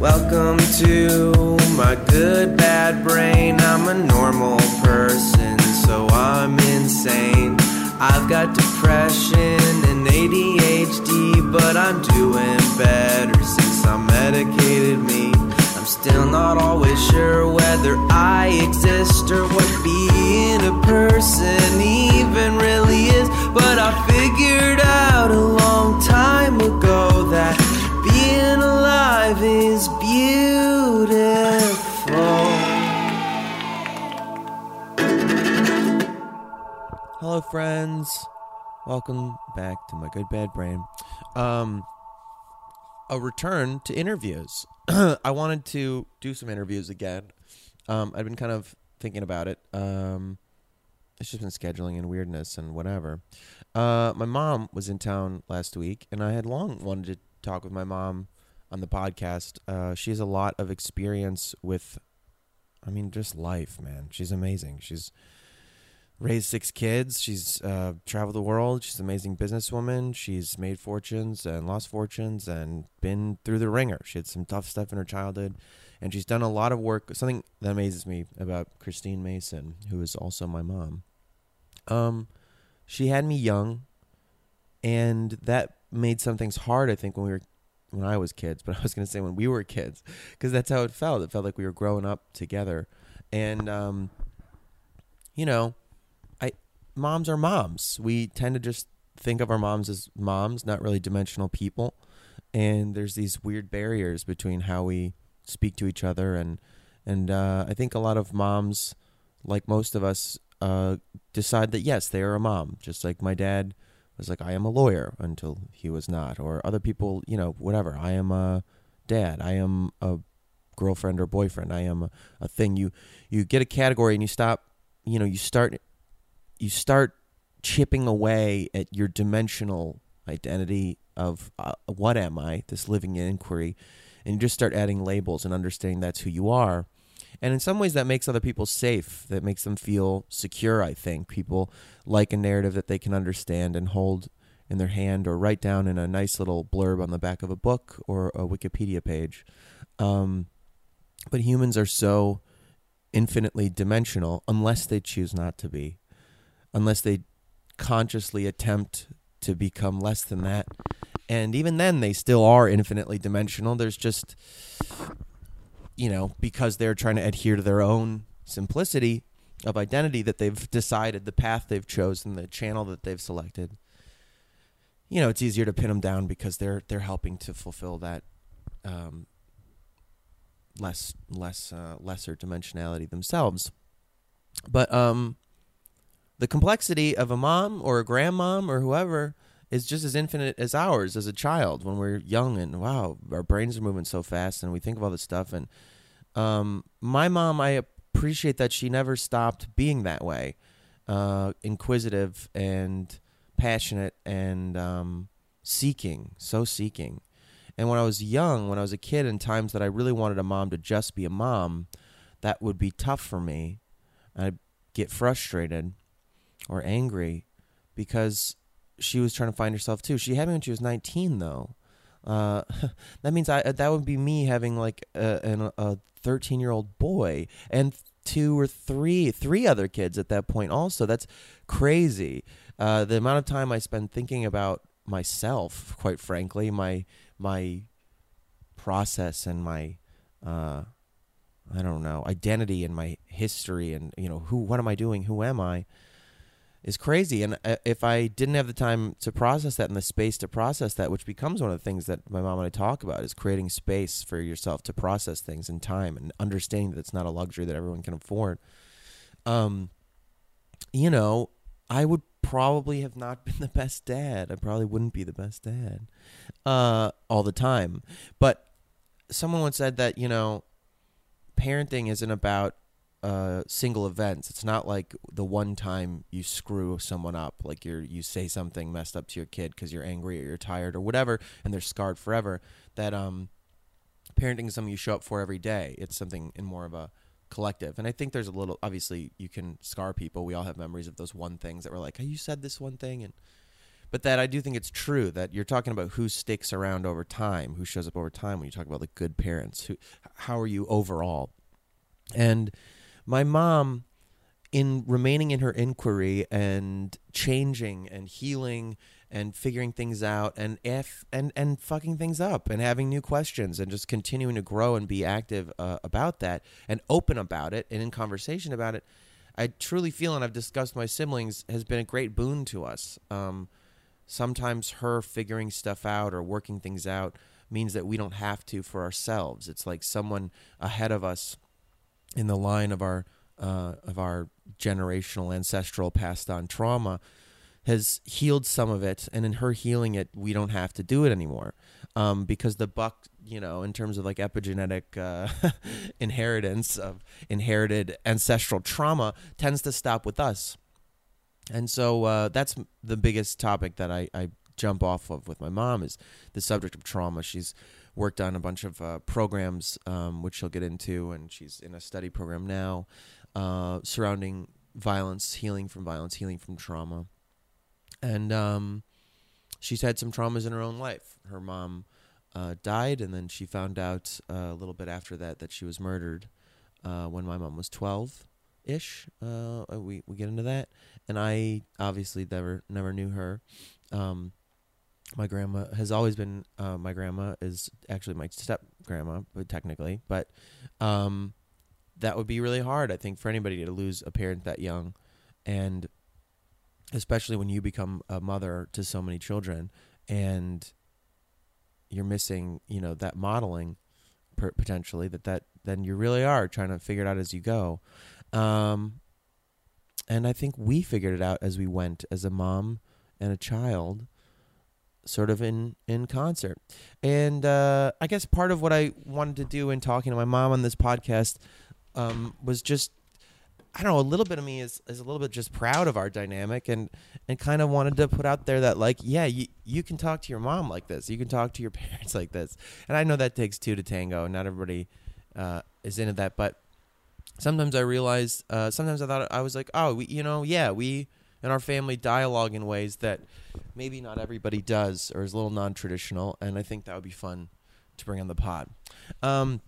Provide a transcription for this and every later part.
Welcome to my good bad brain. I'm a normal person, so I'm insane. I've got depression and ADHD, but I'm doing better since I medicated me. I'm still not always sure whether I exist or what being a person even really is, but I figured out a long time ago alive is beautiful. Hello, friends. Welcome back to my good bad brain. Um, a return to interviews. I wanted to do some interviews again. Um, I've been kind of thinking about it. Um, it's just been scheduling and weirdness and whatever. Uh, my mom was in town last week, and I had long wanted to talk with my mom on the podcast. Uh, she has a lot of experience with, I mean, just life, man. She's amazing. She's raised six kids. She's uh, traveled the world. She's an amazing businesswoman. She's made fortunes and lost fortunes and been through the wringer. She had some tough stuff in her childhood, and she's done a lot of work. Something that amazes me about Christine Mason, who is also my mom. Um, she had me young, and that made some things hard. I think when we were when I was kids, but I was going to say when we were kids, because that's how it felt. It felt like we were growing up together, and um, you know, I moms are moms. We tend to just think of our moms as moms, not really dimensional people, and there's these weird barriers between how we speak to each other, and and uh, I think a lot of moms, like most of us, uh, decide that yes, they are a mom, just like my dad was like, I am a lawyer until he was not, or other people, you know, whatever. I am a dad. I am a girlfriend or boyfriend. I am a, a thing. You you get a category and you stop. You know, you start you start chipping away at your dimensional identity of uh, what am I? This living inquiry, and you just start adding labels and understanding that's who you are. And in some ways, that makes other people safe. That makes them feel secure. I think people like a narrative that they can understand and hold in their hand, or write down in a nice little blurb on the back of a book or a Wikipedia page. Um, but humans are so infinitely dimensional, unless they choose not to be, unless they consciously attempt to become less than that. And even then, they still are infinitely dimensional. There's just you know, because they're trying to adhere to their own simplicity of identity that they've decided, the path they've chosen, the channel that they've selected. You know, it's easier to pin them down because they're they're helping to fulfill that um, less less uh, lesser dimensionality themselves. But um, the complexity of a mom or a grandmom or whoever is just as infinite as ours as a child when we're young and wow, our brains are moving so fast and we think of all this stuff. And um, my mom, I appreciate that she never stopped being that way, uh, inquisitive and passionate and um, seeking, so seeking. And when I was young, when I was a kid, in times that I really wanted a mom to just be a mom, that would be tough for me. I'd get frustrated or angry because she was trying to find herself too. She had me when she was 19, though. Uh, that means I that would be me having like a, a 13 year old boy, and two or three, three other kids at that point. Also, that's crazy. Uh, the amount of time I spend thinking about myself, quite frankly, my my process and my uh, I don't know identity and my history and you know who what am I doing? Who am I? Is crazy, and uh, if I didn't have the time to process that and the space to process that, which becomes one of the things that my mom and I talk about, is creating space for yourself to process things in time and understanding that it's not a luxury that everyone can afford. Um, you know, I would probably have not been the best dad. I probably wouldn't be the best dad uh, all the time. But someone once said that, you know, parenting isn't about uh, single events. It's not like the one time you screw someone up, like you you say something messed up to your kid because you're angry or you're tired or whatever, and they're scarred forever. That um, parenting is something you show up for every day. It's something in more of a collective. And I think there's a little obviously you can scar people. We all have memories of those one things that were like, "Hey, you said this one thing," and but that I do think it's true that you're talking about who sticks around over time, who shows up over time when you talk about the good parents. Who, how are you overall? And my mom in remaining in her inquiry and changing and healing and figuring things out and if and and fucking things up and having new questions and just continuing to grow and be active uh, about that and open about it and in conversation about it i truly feel and i've discussed my siblings has been a great boon to us. Um, sometimes her figuring stuff out or working things out means that we don't have to for ourselves. It's like someone ahead of us in the line of our uh, of our generational ancestral passed on trauma has healed some of it. And in her healing it we don't have to do it anymore. Um, because the buck you know in terms of like epigenetic uh, inheritance of inherited ancestral trauma tends to stop with us. And so uh, that's the biggest topic that I, I jump off of with my mom is the subject of trauma. She's worked on a bunch of uh, programs um, which she'll get into and she's in a study program now uh, surrounding violence, healing from violence, healing from trauma. And um, she's had some traumas in her own life. Her mom uh, died, and then she found out uh, a little bit after that that she was murdered uh, when my mom was 12 ish. Uh, we, we get into that. And I obviously never, never knew her. Um, my grandma has always been uh, my grandma is actually my step grandma but technically but um, that would be really hard, I think, for anybody to lose a parent that young, and especially when you become a mother to so many children, and you're missing, you know, that modeling potentially that that then you really are trying to figure it out as you go. Um, and I think we figured it out as we went as a mom and a child sort of in in concert and uh, i guess part of what i wanted to do in talking to my mom on this podcast um, was just I don't know, a little bit of me is, is a little bit just proud of our dynamic and, and kind of wanted to put out there that like, yeah, you, you can talk to your mom like this. You can talk to your parents like this. And I know that takes two to tango and not everybody uh, is into that. But sometimes I realized, uh, sometimes I thought I was like, oh, we, you know, yeah, we in our family dialogue in ways that maybe not everybody does or is a little non-traditional. And I think that would be fun to bring on the pod. Um,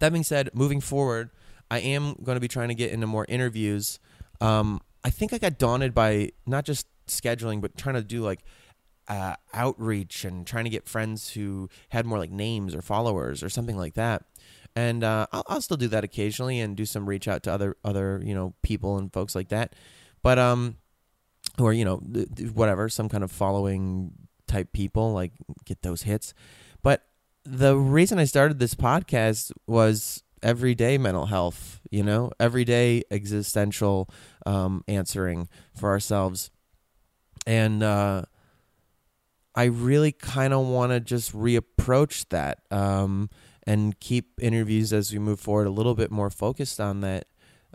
that being said, moving forward, I am going to be trying to get into more interviews. Um, I think I got daunted by not just scheduling, but trying to do like uh, outreach and trying to get friends who had more like names or followers or something like that. And uh, I'll, I'll, still do that occasionally and do some reach out to other other you know people and folks like that. But um, or you know whatever some kind of following type people like get those hits. But the reason I started this podcast was everyday mental health, you know, everyday existential um, answering for ourselves. And uh, I really kind of want to just reapproach that um, and keep interviews as we move forward a little bit more focused on that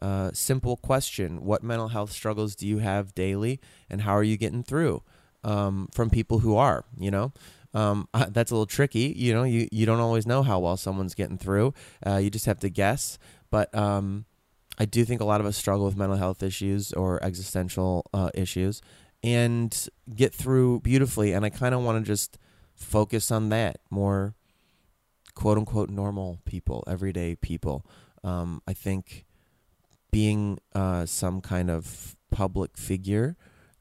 uh, simple question What mental health struggles do you have daily, and how are you getting through? Um, from people who are, you know, um, that's a little tricky. You know, you, you don't always know how well someone's getting through. Uh, you just have to guess. But um, I do think a lot of us struggle with mental health issues or existential uh, issues and get through beautifully. And I kind of want to just focus on that more quote unquote normal people, everyday people. Um, I think being uh, some kind of public figure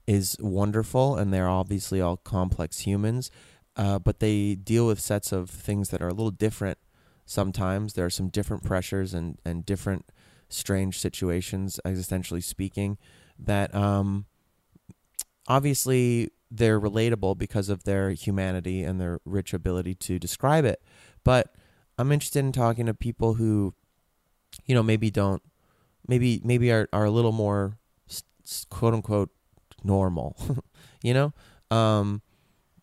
is wonderful, and they're obviously all complex humans, uh, but they deal with sets of things that are a little different. Sometimes there are some different pressures and and different strange situations, existentially speaking, that um, obviously they're relatable because of their humanity and their rich ability to describe it. But I'm interested in talking to people who, you know, maybe don't, maybe maybe are are a little more quote unquote normal, you know, um,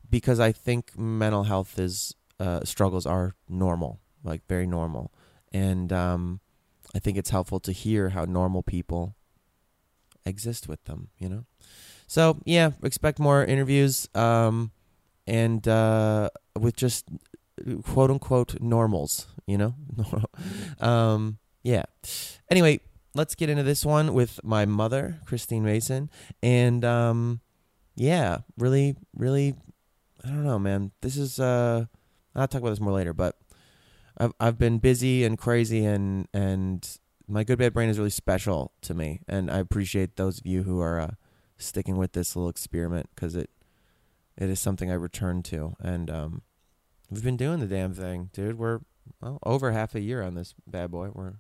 because I think mental health is uh, struggles are normal, like very normal, and um, I think it's helpful to hear how normal people exist with them, you know. So yeah, expect more interviews, um, and uh, with just quote unquote normals, you know. um, yeah. Anyway, let's get into this one with my mother, Christine Mason, and um, yeah, really, really, I don't know, man. This is uh, I'll talk about this more later, but I've I've been busy and crazy, and and my good bad brain is really special to me, and I appreciate those of you who are uh, sticking with this little experiment because it it is something I return to, and um, we've been doing the damn thing, dude. We're well over half a year on this bad boy. We're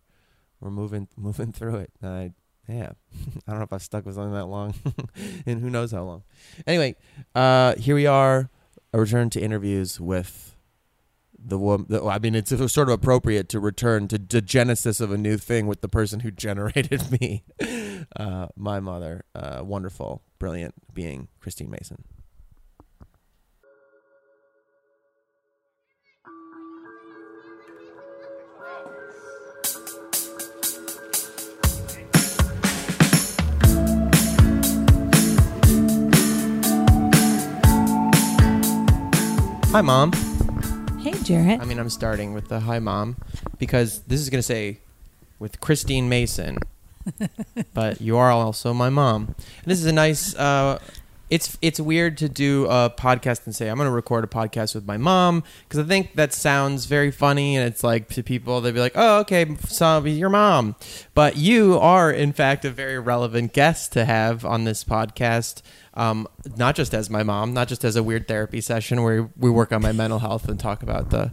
we're moving moving through it. I yeah, I don't know if I've stuck with something that long, and who knows how long. Anyway, uh, here we are, a return to interviews with the woman. I mean, it's sort of appropriate to return to the genesis of a new thing with the person who generated me, uh, my mother, uh, wonderful, brilliant being, Christine Mason. Hi, mom. Hey, Jarrett. I mean, I'm starting with the hi, mom, because this is going to say with Christine Mason, but you are also my mom. And this is a nice. Uh, it's it's weird to do a podcast and say I'm going to record a podcast with my mom because I think that sounds very funny and it's like to people they'd be like, oh okay, so your mom, but you are in fact a very relevant guest to have on this podcast um, not just as my mom, not just as a weird therapy session where we work on my mental health and talk about the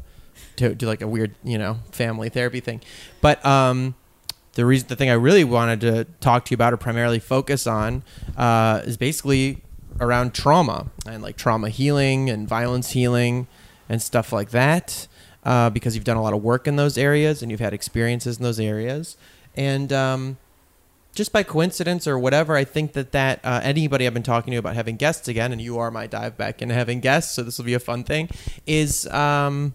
to do like a weird you know family therapy thing, but um, the reason the thing I really wanted to talk to you about or primarily focus on uh, is basically around trauma and like trauma healing and violence healing and stuff like that. Uh, because you've done a lot of work in those areas and you've had experiences in those areas, and um, just by coincidence or whatever, I think that that uh, anybody I've been talking to about having guests again, and you are my dive back into having guests, so this will be a fun thing, is um,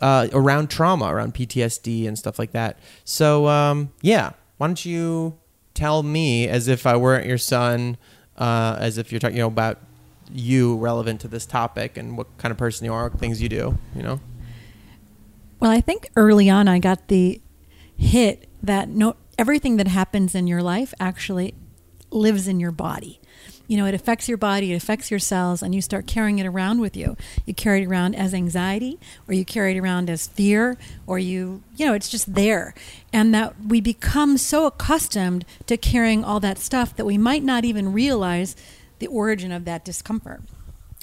uh, around trauma, around PTSD and stuff like that. So um, yeah, why don't you tell me as if I weren't your son, uh, as if you're talking you know, about you relevant to this topic and what kind of person you are, things you do, you know? Well, I think early on I got the hit that no everything that happens in your life actually lives in your body. You know, it affects your body, it affects your cells, and you start carrying it around with you. You carry it around as anxiety, or you carry it around as fear, or you, you know, it's just there. And that we become so accustomed to carrying all that stuff that we might not even realize the origin of that discomfort.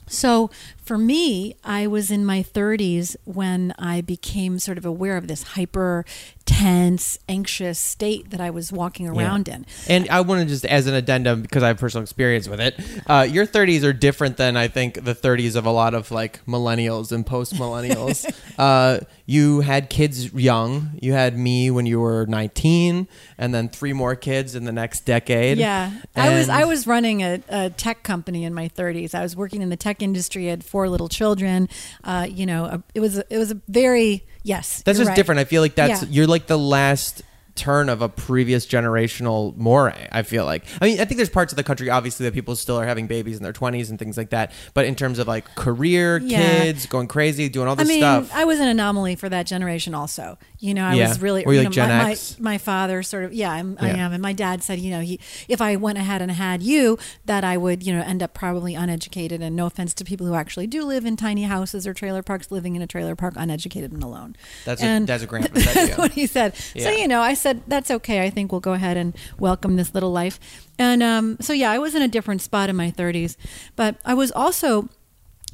So for me, I was in my 30s when I became sort of aware of this hyper tense, anxious state that I was walking around yeah. in. And I want to just, as an addendum, because I have personal experience with it, uh, your 30s are different than I think the 30s of a lot of like millennials and post millennials. uh, you had kids young. You had me when you were 19, and then three more kids in the next decade. Yeah, and I was I was running a, a, tech company in my 30s. I was working in the tech industry. at four little children. Uh, you know, it was it was a very Yes, that's just right. different. I feel like that's Yeah. you're like the last turn of a previous generational more i feel like i mean i think there's parts of the country obviously that people still are having babies in their 20s and things like that but in terms of like career Yeah. kids going crazy doing all I this mean, stuff I was an anomaly for that generation. Also, you know, I Yeah. was really. Were you you like know, Gen my, X? My, my father sort of. Yeah, I'm, I am. And my dad said, you know, he if I went ahead and had you, that I would, you know, end up probably uneducated. And no offense to people who actually do live in tiny houses or trailer parks, living in a trailer park, uneducated and alone. That's a- and that's a grandpa's idea. what he said. So you know, I said, that's okay. I think we'll go ahead and welcome this little life. And um, so, yeah, I was in a different spot in my 30s, but I was also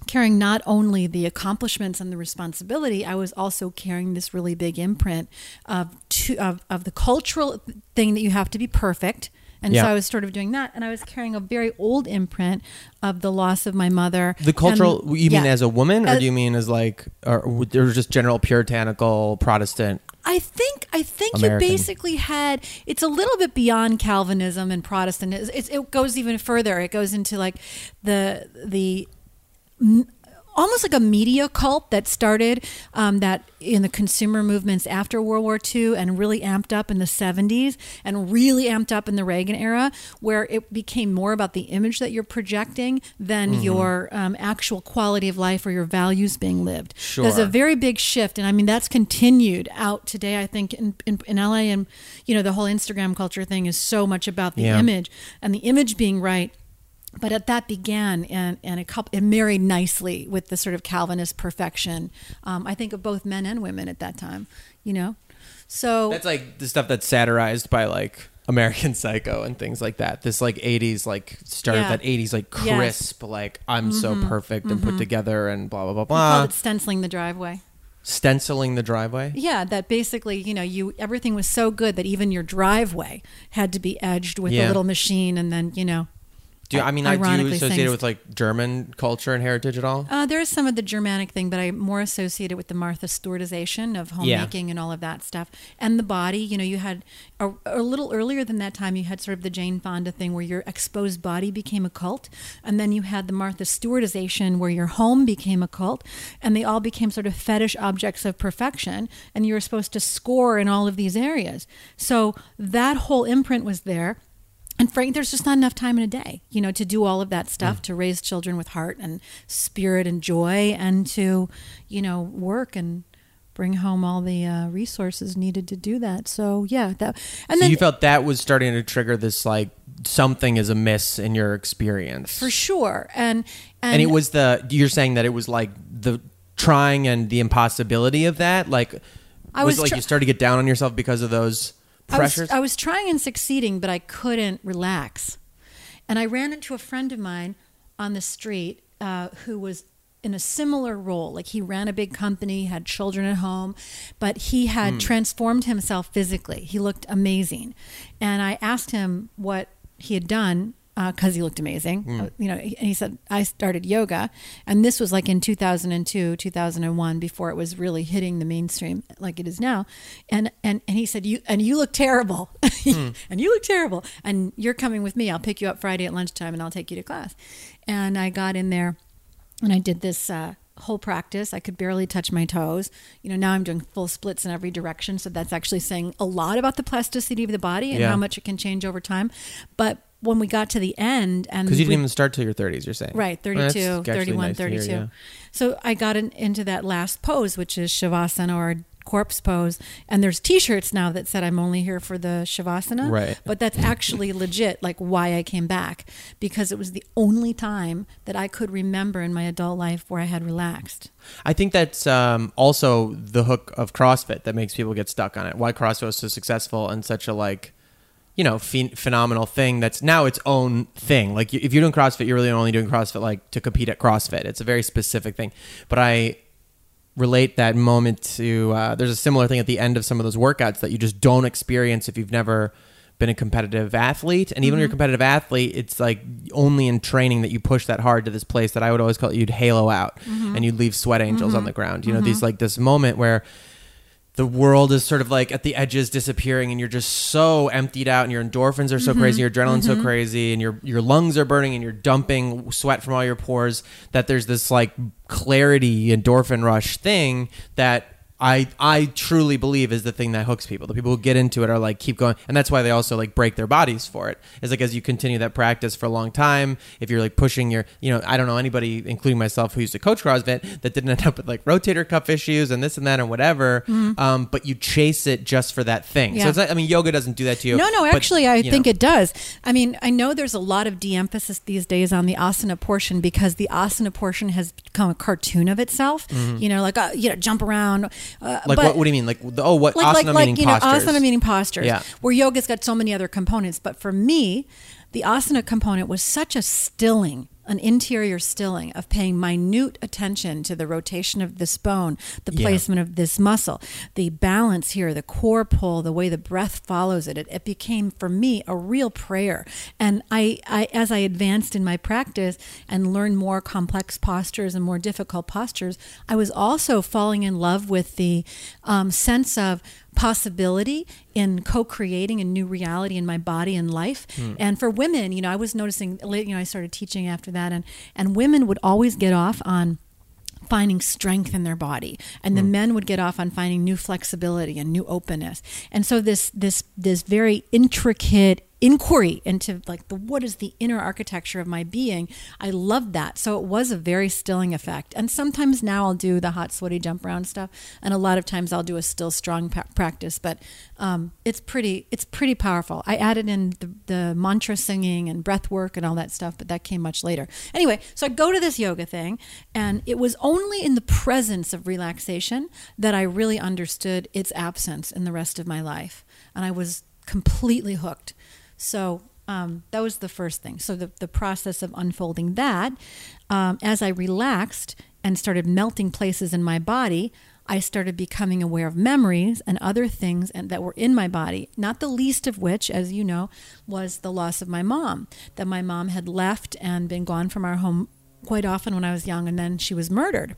carrying not only the accomplishments and the responsibility, I was also carrying this really big imprint of of, of the cultural thing that you have to be perfect. And Yeah. so I was sort of doing that, and I was carrying a very old imprint of the loss of my mother. The cultural, And- you mean yeah. as a woman, or As- do you mean as like, or, or just general puritanical Protestant? I think I think American. you basically had it's a little bit beyond Calvinism and Protestantism. It's, it goes even further. It goes into like the the almost like a media cult that started um, that in the consumer movements after World War II and really amped up in the 70s and really amped up in the Reagan era, where it became more about the image that you're projecting than Mm-hmm. your um, actual quality of life or your values being lived. Sure. There's a very big shift, and I mean that's continued out today. I think in, in, in LA, and you know the whole Instagram culture thing is so much about the Yeah. image and the image being right. But at, that began and, and a couple, it married nicely with the sort of Calvinist perfection. Um, I think of both men and women at that time, you know. So That's like the stuff that's satirized by like American Psycho and things like that. This like '80s like started Yeah. that '80s like Yes. Mm-hmm. crisp like I'm so perfect and put together and blah blah blah we called blah. it stenciling the driveway. Stenciling the driveway. Yeah, that basically, you know, you everything was so good that even your driveway had to be edged with Yeah. a little machine, and then you know. Do you, I mean, I do you associate it with like German culture and heritage at all? Uh, there is some of the Germanic thing, but I more associate it with the Martha Stewartization of Yeah. homemaking and all of that stuff. And the body, you know, you had a, a little earlier than that time, you had sort of the Jane Fonda thing where your exposed body became a cult. And then you had the Martha Stewartization where your home became a cult. And they all became sort of fetish objects of perfection. And you were supposed to score in all of these areas. So that whole imprint was there. And Frank, there's just not enough time in a day, you know, to do all of that stuff, to raise children with heart and spirit and joy, and to, you know, work and bring home all the uh, resources needed to do that. So yeah, that and so then you felt that was starting to trigger this like something is amiss in your experience. for sure, and and, and it was the you're saying that it was like the trying and the impossibility of that like I was, was like tr- you started to get down on yourself because of those I was, I was trying and succeeding, but I couldn't relax. And I ran into a friend of mine on the street uh, who was in a similar role. Like he ran a big company, had children at home, but he had transformed himself physically. He looked amazing. And I asked him what he had done because he looked amazing. Uh, You know, and he said, I started yoga. And this was like in 2002, 2001, before it was really hitting the mainstream like it is now. And, and, and he said, you, and you look terrible. and you look terrible. And you're coming with me. I'll pick you up Friday at lunchtime and I'll take you to class. And I got in there and I did this uh, whole practice. I could barely touch my toes. You know, now I'm doing full splits in every direction. So that's actually saying a lot about the plasticity of the body and Yeah. how much it can change over time. But when we got to the end, and because you didn't we- even start till your 30s you're saying Right, Well, 32, actually 31, nice to hear, 32. yeah. So I got in, into that last pose, which is Shavasana or corpse pose. And there's t shirts now that said I'm only here for the Shavasana. Right. But that's actually legit, like why I came back, because it was the only time that I could remember in my adult life where I had relaxed. I think that's um, also the hook of CrossFit that makes people get stuck on it. Why CrossFit was so successful and such a like, you know, phen- phenomenal thing that's now its own thing. Like if you're doing CrossFit, you're really only doing CrossFit like to compete at CrossFit. It's a very specific thing. But I relate that moment to uh, there's a similar thing at the end of some of those workouts that you just don't experience if you've never been a competitive athlete and even when you're a mm-hmm. competitive athlete it's like only in training that you push that hard to this place that i would always call it you'd halo out mm-hmm. and you'd leave sweat angels on mm-hmm. the ground you know these like this moment where the world is sort of like at the edges disappearing and you're just so emptied out and your endorphins are so mm-hmm. crazy your adrenaline's so mm-hmm. crazy and your your lungs are burning and you're dumping sweat from all your pores that there's this like clarity endorphin rush thing that I I truly believe is the thing that hooks people. The people who get into it are like keep going, and that's why they also like break their bodies for it. Is like as you continue that practice for a long time, if you're like pushing your, you know, I don't know anybody, including myself, who used to coach CrossFit that didn't end up with like rotator cuff issues and this and that and whatever. Um, but you chase it just for that thing. So Yeah. it's like, I mean, yoga doesn't do that to you. No, no, but, actually, I think know. it does. I mean, I know there's a lot of de emphasis these days on the asana portion because the asana portion has become a cartoon of itself. Mm-hmm. You know, like, uh, you know, jump around. Uh, Like but- what? What do you mean? Like the- oh, what like asana like like meaning you know asana meaning postures. Yeah. Where yoga's got so many other components, but for me, the asana component was such a stilling, an interior stilling of paying minute attention to the rotation of this bone, the Yeah. placement of this muscle, the balance here, the core pull, the way the breath follows it. It, it became for me a real prayer. And I, I as I advanced in my practice and learned more complex postures and more difficult postures, I was also falling in love with the um, sense of possibility in co-creating a new reality in my body and life. Hmm. And for women, you know, I was noticing, you know, I started teaching after that, and and women would always get off on finding strength in their body and the hmm. men would get off on finding new flexibility and new openness. And so this this this very intricate inquiry into like the what is the inner architecture of my being? I loved that. So it was a very stilling effect. And sometimes now i'll do the hot sweaty jump around stuff and a lot of times i'll do a still strong pa- practice. But um, it's pretty it's pretty powerful. I added in the, the mantra singing and breath work and all that stuff but that came much later. Anyway so i go to this yoga thing and it was only in the presence of relaxation that i really understood its absence in the rest of my life. And i was completely hooked so um, that was the first thing. So the, the process of unfolding that, um, as I relaxed and started melting places in my body, I started becoming aware of memories and other things and that were in my body. Not the least of which, as you know, was the loss of my mom. That my mom had left and been gone from our home quite often when I was young, and then she was murdered.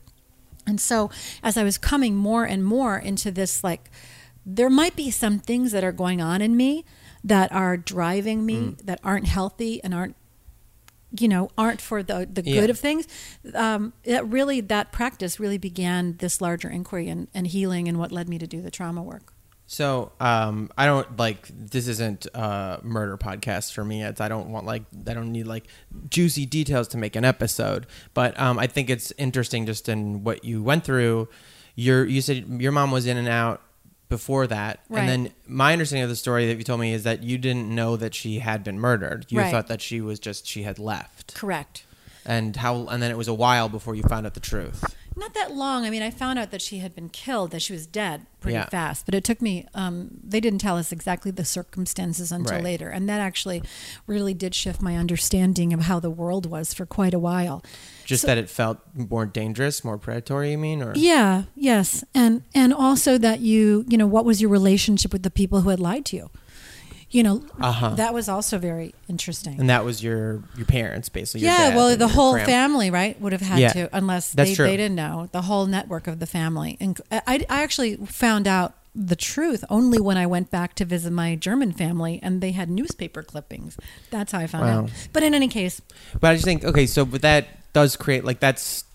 And so, as I was coming more and more into this, like, there might be some things that are going on in me that are driving me Mm. that aren't healthy and aren't you know aren't for the the Yeah. good of things um that really that practice really began this larger inquiry and, and healing and what led me to do the trauma work So um, I don't like this isn't a murder podcast for me. It's I don't want like I don't need like juicy details to make an episode. But um, I think it's interesting just in what you went through. Your you said your mom was in and out before that, Right. and then my understanding of the story that you told me is that you didn't know that she had been murdered. You Right. thought that she was just she had left, correct and how and then it was a while before you found out the truth. not that long i mean i found out that she had been killed that she was dead pretty Yeah. fast but it took me um, they didn't tell us exactly the circumstances until Right. later and that actually really did shift my understanding of how the world was for quite a while Just that it felt more dangerous, more predatory. You mean, or Yeah, yes. And and also that you, you know, what was your relationship with the people who had lied to you? You know, Uh-huh. that was also very interesting. and that was your your parents basically. your yeah, well, the whole grandma. family, right, would have had Yeah. to, unless That's they, true. they didn't know. The whole network of the family. And I, I actually found out the truth only when I went back to visit my German family and they had newspaper clippings. That's how I found Wow. out. But in any case, But I just think okay, so with that does create like that's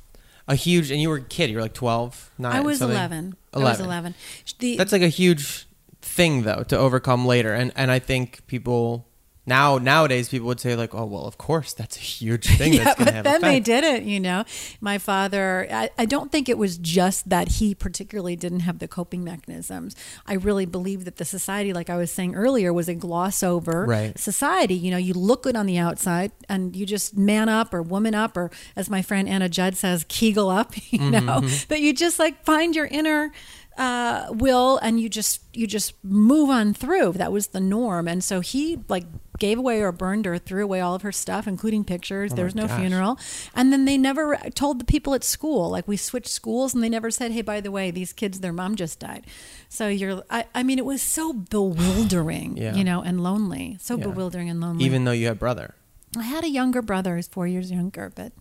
a huge. And you were a kid. You were like 12, 9, I was something? 11. I was 11. The, That's like a huge thing though to overcome later. And and I think people now nowadays people would say like, oh well, of course that's a huge thing. yeah, that's gonna but have then they didn't, you know. My father, I, I don't think it was just that he particularly didn't have the coping mechanisms. I really believe that the society, like I was saying earlier, was a gloss over Right. society. You know, you look good on the outside and you just man up or woman up, or as my friend Anna Judd says, kegel up, you Mm-hmm, know, that you just like find your inner uh, will and you just you just move on through. That was the norm, and so he like gave away or burned or threw away all of her stuff, including pictures. Oh there was no Oh gosh. funeral, and then they never told the people at school. Like we switched schools, and they never said, "Hey, by the way, these kids, their mom just died." So you're, I, I mean, it was so bewildering, Yeah. you know, and lonely. So Yeah. bewildering and lonely. even though you had brother. I had a younger brother who's four years younger, but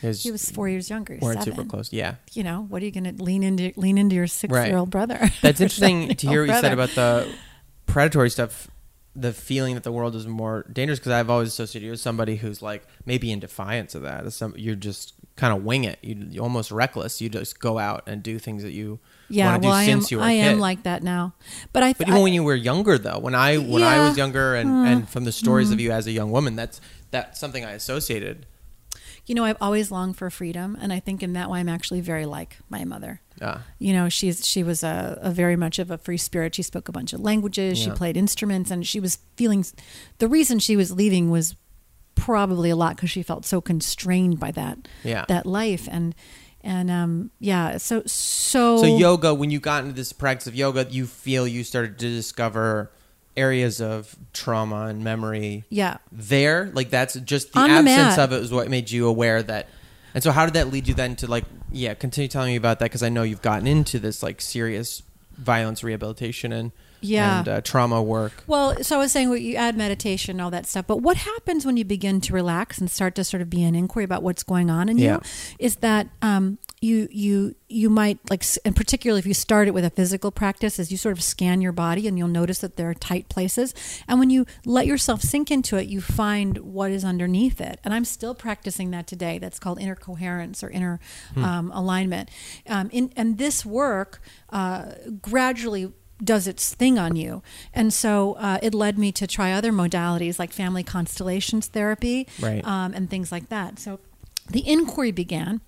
His, he was four years younger. weren't seven. super close. Yeah. You know, what are you going to lean into? Lean into your six-year-old brother. That's interesting to hear what you said about the predatory stuff. The feeling that the world is more dangerous because I've always associated you with somebody who's like maybe in defiance of that. Some you're just kind of wing it. You, you're almost reckless. You just go out and do things that you Yeah, want to well, do I am. since you were a I am like that now. But I. Think But I- even when you were younger, though, when I when I was younger, and, uh-huh. and from the stories of mm-hmm. you as a young woman, that's that's something I associated. You know, I've always longed for freedom, and I think in that way, I'm actually very like my mother. Uh, You know, she's she was a, a very much of a free spirit. She spoke a bunch of languages. She played instruments, and she was feeling. The reason she was leaving was probably a lot because she felt so constrained by that Yeah. that life and and um, yeah, so so So yoga, when you got into this practice of yoga, you feel you started to discover areas of trauma and memory yeah. there. Like that's just the On absence mat. of it was what made you aware that. And so, how did that lead you then to like, yeah, continue telling me about that because I know you've gotten into this like serious violence rehabilitation and Yeah. and uh, trauma work. Well, so I was saying well, you add meditation, all that stuff. But what happens when you begin to relax and start to sort of be an inquiry about what's going on in Yeah. you is that um, you you you might like, and particularly if you start it with a physical practice, is you sort of scan your body and you'll notice that there are tight places. And when you let yourself sink into it, you find what is underneath it. And I'm still practicing that today. That's called inner coherence or inner um, alignment. Um, in, and this work uh, gradually does its thing on you. And so uh, it led me to try other modalities like family constellations therapy Right. um, and things like that. So the inquiry began.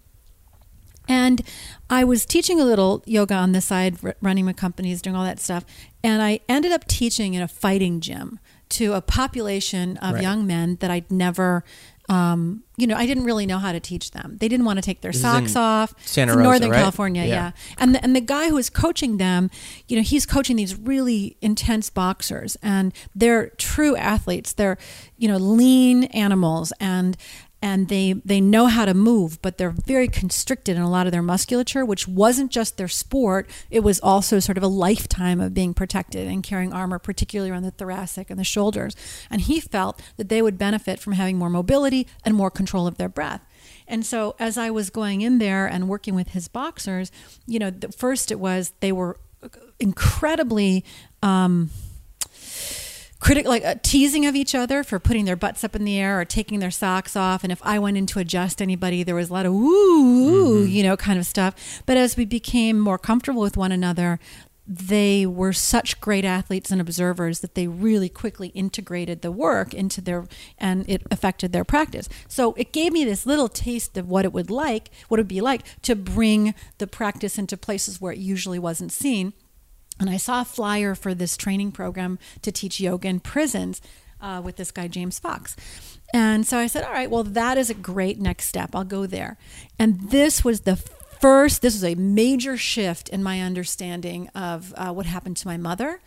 And I was teaching a little yoga on the side, running my companies, doing all that stuff. And I ended up teaching in a fighting gym to a population of Right. young men that I'd never, um, you know, I didn't really know how to teach them. They didn't want to take their This socks off. Santa Rosa, Northern right? California, Yeah. yeah. And the, and the guy who was coaching them, you know, he's coaching these really intense boxers, and they're true athletes. They're, you know, lean animals, and and they they know how to move, but they're very constricted in a lot of their musculature, which wasn't just their sport; it was also sort of a lifetime of being protected and carrying armor, particularly around the thoracic and the shoulders. And he felt that they would benefit from having more mobility and more control of their breath. And so, as I was going in there and working with his boxers, you know, the, first it was they were incredibly um, critic, like uh, teasing of each other for putting their butts up in the air or taking their socks off. And if I went in to adjust anybody, there was a lot of woo, woo you know, kind of stuff. But as we became more comfortable with one another, they were such great athletes and observers that they really quickly integrated the work into their and it affected their practice. So it gave me this little taste of what it would like, what it would be like to bring the practice into places where it usually wasn't seen. And I saw a flyer for this training program to teach yoga in prisons uh, with this guy, James Fox. And so I said, all right, well, that is a great next step. I'll go there. And this was the first, this was a major shift in my understanding of uh, what happened to my mother.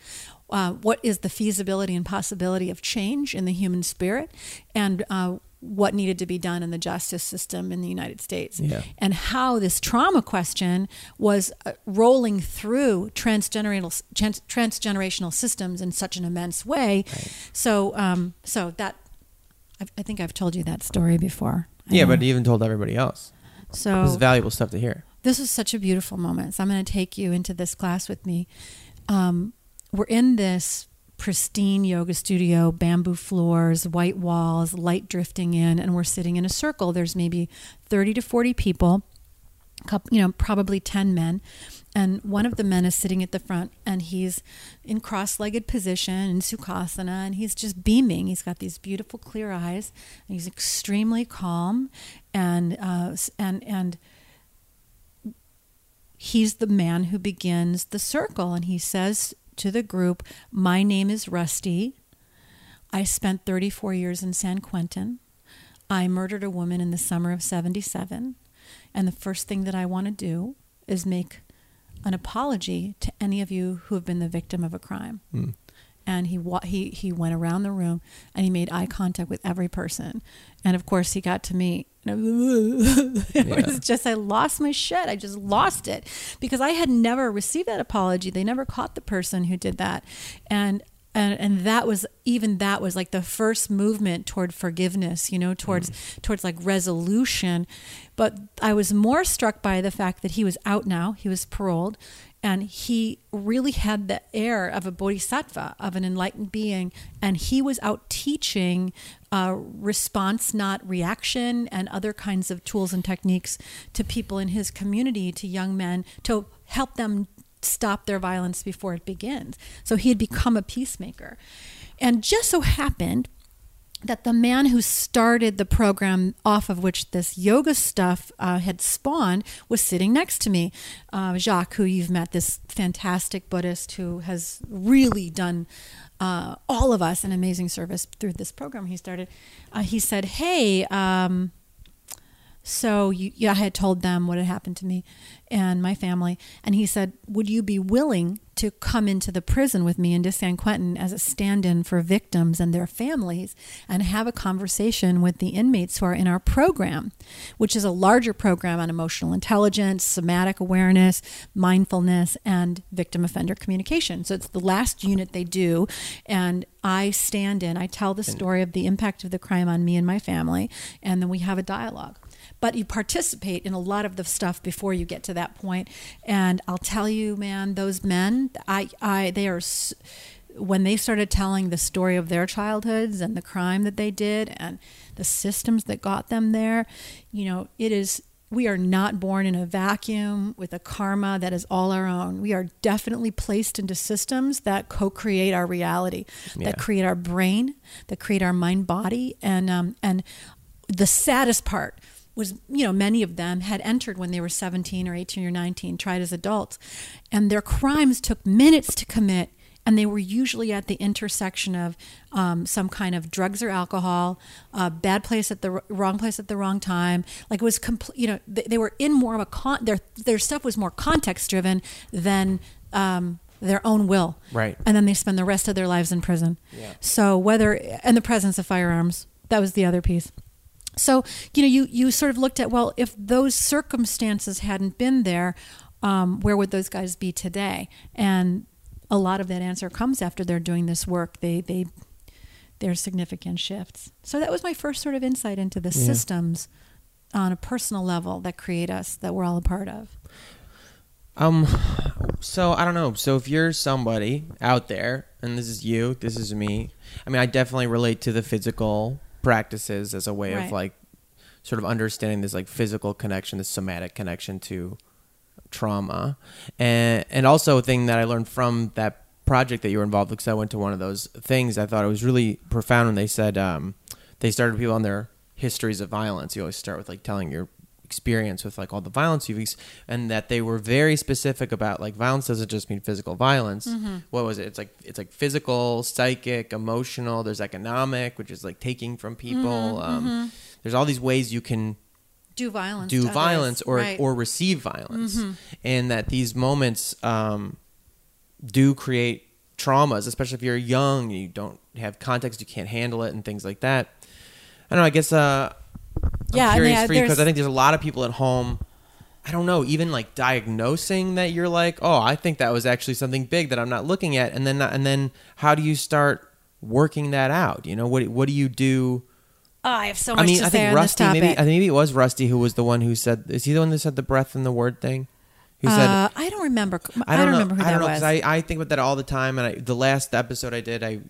Uh, what is the feasibility and possibility of change in the human spirit, and uh, what needed to be done in the justice system in the United States, Yeah. and how this trauma question was uh, rolling through transgenerational trans, transgenerational systems in such an immense way. So, um, so that I, I think I've told you that story before. I Yeah, know. but you even told everybody else. so This is valuable stuff to hear. this is such a beautiful moment. So I'm going to take you into this class with me. Um, we're in this pristine yoga studio, bamboo floors, white walls, light drifting in, and we're sitting in a circle. There's maybe 30 to 40 people, couple, you know, probably 10 men. And one of the men is sitting at the front and he's in cross legged position in Sukhasana and he's just beaming. He's got these beautiful clear eyes and he's extremely calm and, uh, and, and, he's the man who begins the circle and he says to the group, My name is Rusty. I spent 34 years in San Quentin. I murdered a woman in the summer of 77. And the first thing that I want to do is make an apology to any of you who have been the victim of a crime. Hmm. And he, wa- he, he went around the room and he made eye contact with every person. And of course, he got to me. And it Yeah. was just, I lost my shit. I just lost it because I had never received that apology. They never caught the person who did that. And and and that was even that was like the first movement toward forgiveness you know towards mm. towards like resolution but i was more struck by the fact that he was out now he was paroled and he really had the air of a bodhisattva of an enlightened being and he was out teaching uh, response not reaction and other kinds of tools and techniques to people in his community to young men to help them stop their violence before it begins. So he had become a peacemaker. And just so happened that the man who started the program off of which this yoga stuff uh, had spawned was sitting next to me. Uh, Jacques, who you've met, this fantastic Buddhist who has really done uh, all of us an amazing service through this program he started. Uh, he said, Hey, um, So you, yeah, I had told them what had happened to me and my family. And he said, Would you be willing to come into the prison with me into San Quentin as a stand in for victims and their families and have a conversation with the inmates who are in our program, which is a larger program on emotional intelligence, somatic awareness, mindfulness, and victim offender communication. So it's the last unit they do. And I stand in, I tell the story of the impact of the crime on me and my family, and then we have a dialogue but you participate in a lot of the stuff before you get to that point. And I'll tell you, man, those men, I, I, they are. When they started telling the story of their childhoods and the crime that they did and the systems that got them there, you know, it is we are not born in a vacuum with a karma that is all our own. We are definitely placed into systems that co-create our reality, Yeah. that create our brain, that create our mind body, and um, and the saddest part was you know many of them had entered when they were 17 or 18 or 19 tried as adults and their crimes took minutes to commit and they were usually at the intersection of um, some kind of drugs or alcohol, a bad place at the r- wrong place at the wrong time. Like it was complete. You know, they, they were in more of a con. Their their stuff was more context driven than um, their own will. Right. And then they spend the rest of their lives in prison. Yeah. So whether and the presence of firearms, that was the other piece. So you know, you you sort of looked at well, if those circumstances hadn't been there, um, where would those guys be today? And a lot of that answer comes after they're doing this work. They they there's significant shifts. So that was my first sort of insight into the Yeah. systems on a personal level that create us that we're all a part of. Um, so I don't know. So if you're somebody out there, and this is you, this is me. I mean, I definitely relate to the physical practices as a way Right. of like, sort of understanding this like physical connection, this somatic connection to trauma, and and also a thing that I learned from that project that you were involved with. Because I went to one of those things, I thought it was really profound when they said um, they started people on their histories of violence. You always start with like telling your experience with like all the violence you've ex- and that they were very specific about like violence doesn't just mean physical violence what was it it's like it's like physical psychic emotional there's economic which is like taking from people um, there's all these ways you can Do violence. do to others. violence or Right. Mm-hmm. or receive violence and that these moments um, do create traumas especially if you're young you don't have context you can't handle it and things like that i don't know i guess uh Yeah, I I'm mean, for you because I think there's a lot of people at home. I don't know, even like diagnosing that you're like, oh, I think that was actually something big that I'm not looking at, and then and then how do you start working that out? You know, what what do you do? Oh, I have so much I mean, to I say think on Rusty this topic. maybe I think maybe it was Rusty who was the one who said. Is he the one that said the breath and the word thing? Who said? uh, I don't remember. I I don't, don't, know. remember who I don't that know was. I, I think about that all the time. And I, the last episode I did, I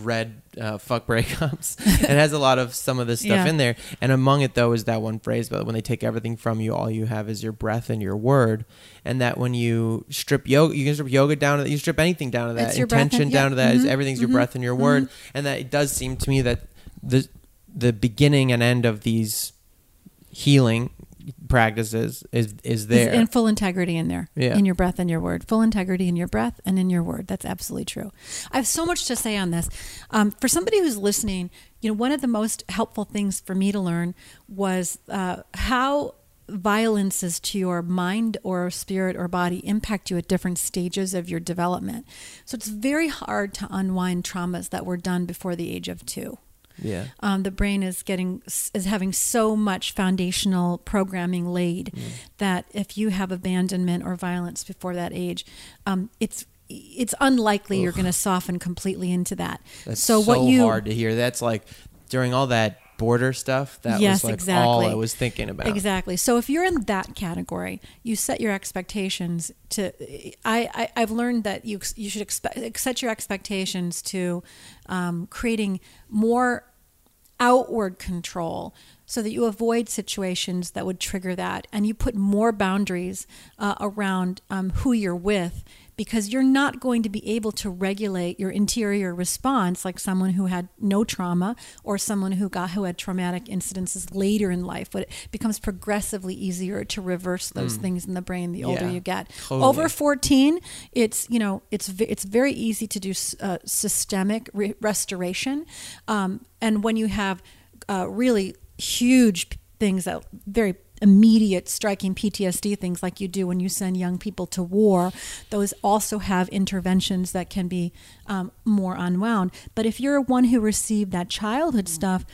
read uh, "fuck breakups." it has a lot of some of this stuff Yeah. in there, and among it though is that one phrase. But when they take everything from you, all you have is your breath and your word. And that when you strip yoga, you can strip yoga down to that. You strip anything down to that. Intention and- down yeah. to that is Mhm. everything's your Mhm. breath and your word. And that it does seem to me that the the beginning and end of these healing practices is is there. in full integrity in there Yeah. in your breath and your word. Full integrity in your breath and in your word. That's absolutely true. I have so much to say on this. Um, for somebody who's listening you know one of the most helpful things for me to learn was uh, how violences to your mind or spirit or body impact you at different stages of your development. So it's very hard to unwind traumas that were done before the age of two yeah. um, the brain is getting is having so much foundational programming laid Mm. that if you have abandonment or violence before that age, um, it's it's unlikely you're going to soften completely into that. That's so so, what you hard to hear. That's like during all that border stuff. That yes, was like exactly. all I was thinking about. Exactly. So if you're in that category, you set your expectations to. I, I I've learned that you you should expect set your expectations to um, creating more outward control so that you avoid situations that would trigger that. And you put more boundaries uh, around um, who you're with because you're not going to be able to regulate your interior response like someone who had no trauma or someone who got who had traumatic incidences later in life but it becomes progressively easier to reverse those things in the brain the older Mm. Yeah, you get totally. over 14 it's you know it's it's very easy to do uh, systemic re- restoration um, and when you have uh, really huge things that very immediate striking PTSD things like you do when you send young people to war, those also have interventions that can be um, more unwound. But if you're one who received that childhood stuff,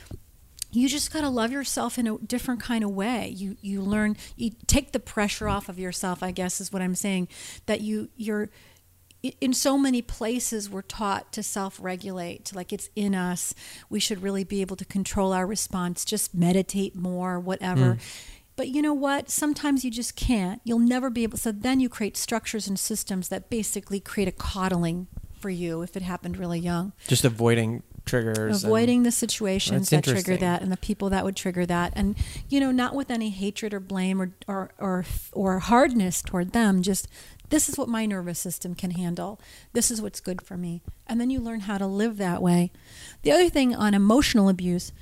you just got to love yourself in a different kind of way. You you learn you take the pressure off of yourself, I guess is what I'm saying, that you you're in so many places we're taught to self-regulate like it's in us we should really be able to control our response just meditate more whatever mm. But you know what sometimes you just can't you'll never be able so then you create structures and systems that basically create a coddling for you if it happened really young just avoiding triggers avoiding the situations that trigger that and the people that would trigger that and you know not with any hatred or blame or or or, or hardness toward them just this is what my nervous system can handle. This is what's good for me. And then you learn how to live that way. The other thing on emotional abuse,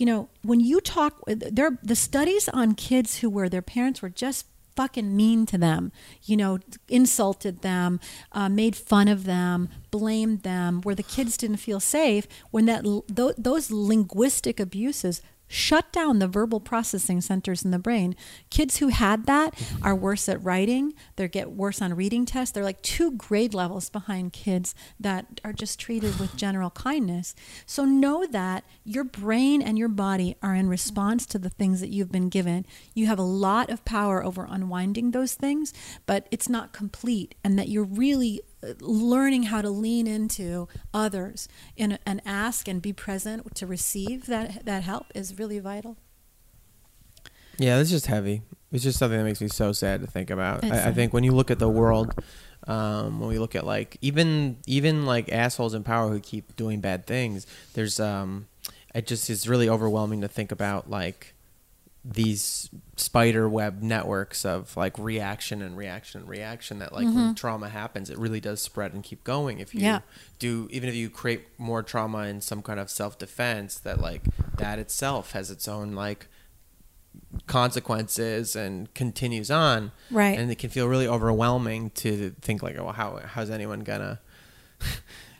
you know, when you talk, there the studies on kids who were their parents were just fucking mean to them, you know, insulted them, uh, made fun of them, blamed them, where the kids didn't feel safe. When that th- those linguistic abuses shut down the verbal processing centers in the brain. Kids who had that are worse at writing, they get worse on reading tests. They're like two grade levels behind kids that are just treated with general kindness. So know that your brain and your body are in response to the things that you've been given. You have a lot of power over unwinding those things, but it's not complete and that you're really learning how to lean into others and, and ask and be present to receive that that help is really vital. Yeah, it's just heavy. It's just something that makes me so sad to think about. I, I, think when you look at the world, um, when we look at like even even like assholes in power who keep doing bad things, there's um, it just is really overwhelming to think about like these spider web networks of like reaction and reaction and reaction that like mm-hmm. when trauma happens it really does spread and keep going if you yeah. do even if you create more trauma in some kind of self-defense that like that itself has its own like consequences and continues on right and it can feel really overwhelming to think like oh how how's anyone gonna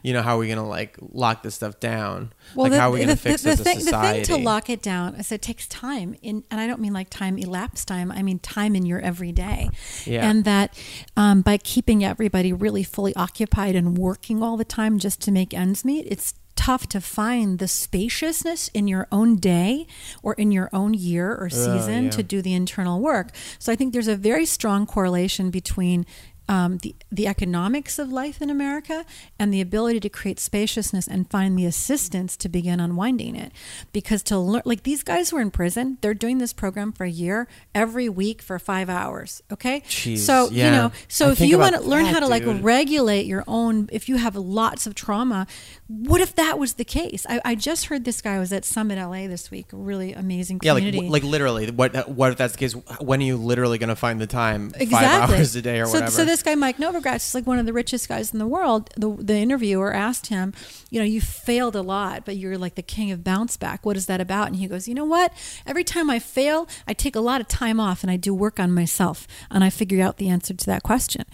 you know, how are we going to like lock this stuff down? Well, like, the, how are we going to fix the, this thing, society? The thing to lock it down is it takes time. In, and I don't mean like time elapsed time. I mean time in your everyday. Yeah. And that um, by keeping everybody really fully occupied and working all the time just to make ends meet, it's tough to find the spaciousness in your own day or in your own year or season uh, yeah. to do the internal work. So I think there's a very strong correlation between um, the the economics of life in America and the ability to create spaciousness and find the assistance to begin unwinding it. Because to learn, like these guys who are in prison, they're doing this program for a year, every week for five hours. Okay, Jeez, so yeah. you know, so I if you want to learn that, how to dude. like regulate your own, if you have lots of trauma, what if that was the case? I, I just heard this guy was at Summit LA this week, really amazing community. Yeah, like like literally, what what if that's the case? When are you literally going to find the time? Exactly. Five hours a day or so, whatever. So this guy Mike Novogratz is like one of the richest guys in the world. The the interviewer asked him, you know, you failed a lot, but you're like the king of bounce back. What is that about? And he goes, you know what? Every time I fail, I take a lot of time off and I do work on myself and I figure out the answer to that question.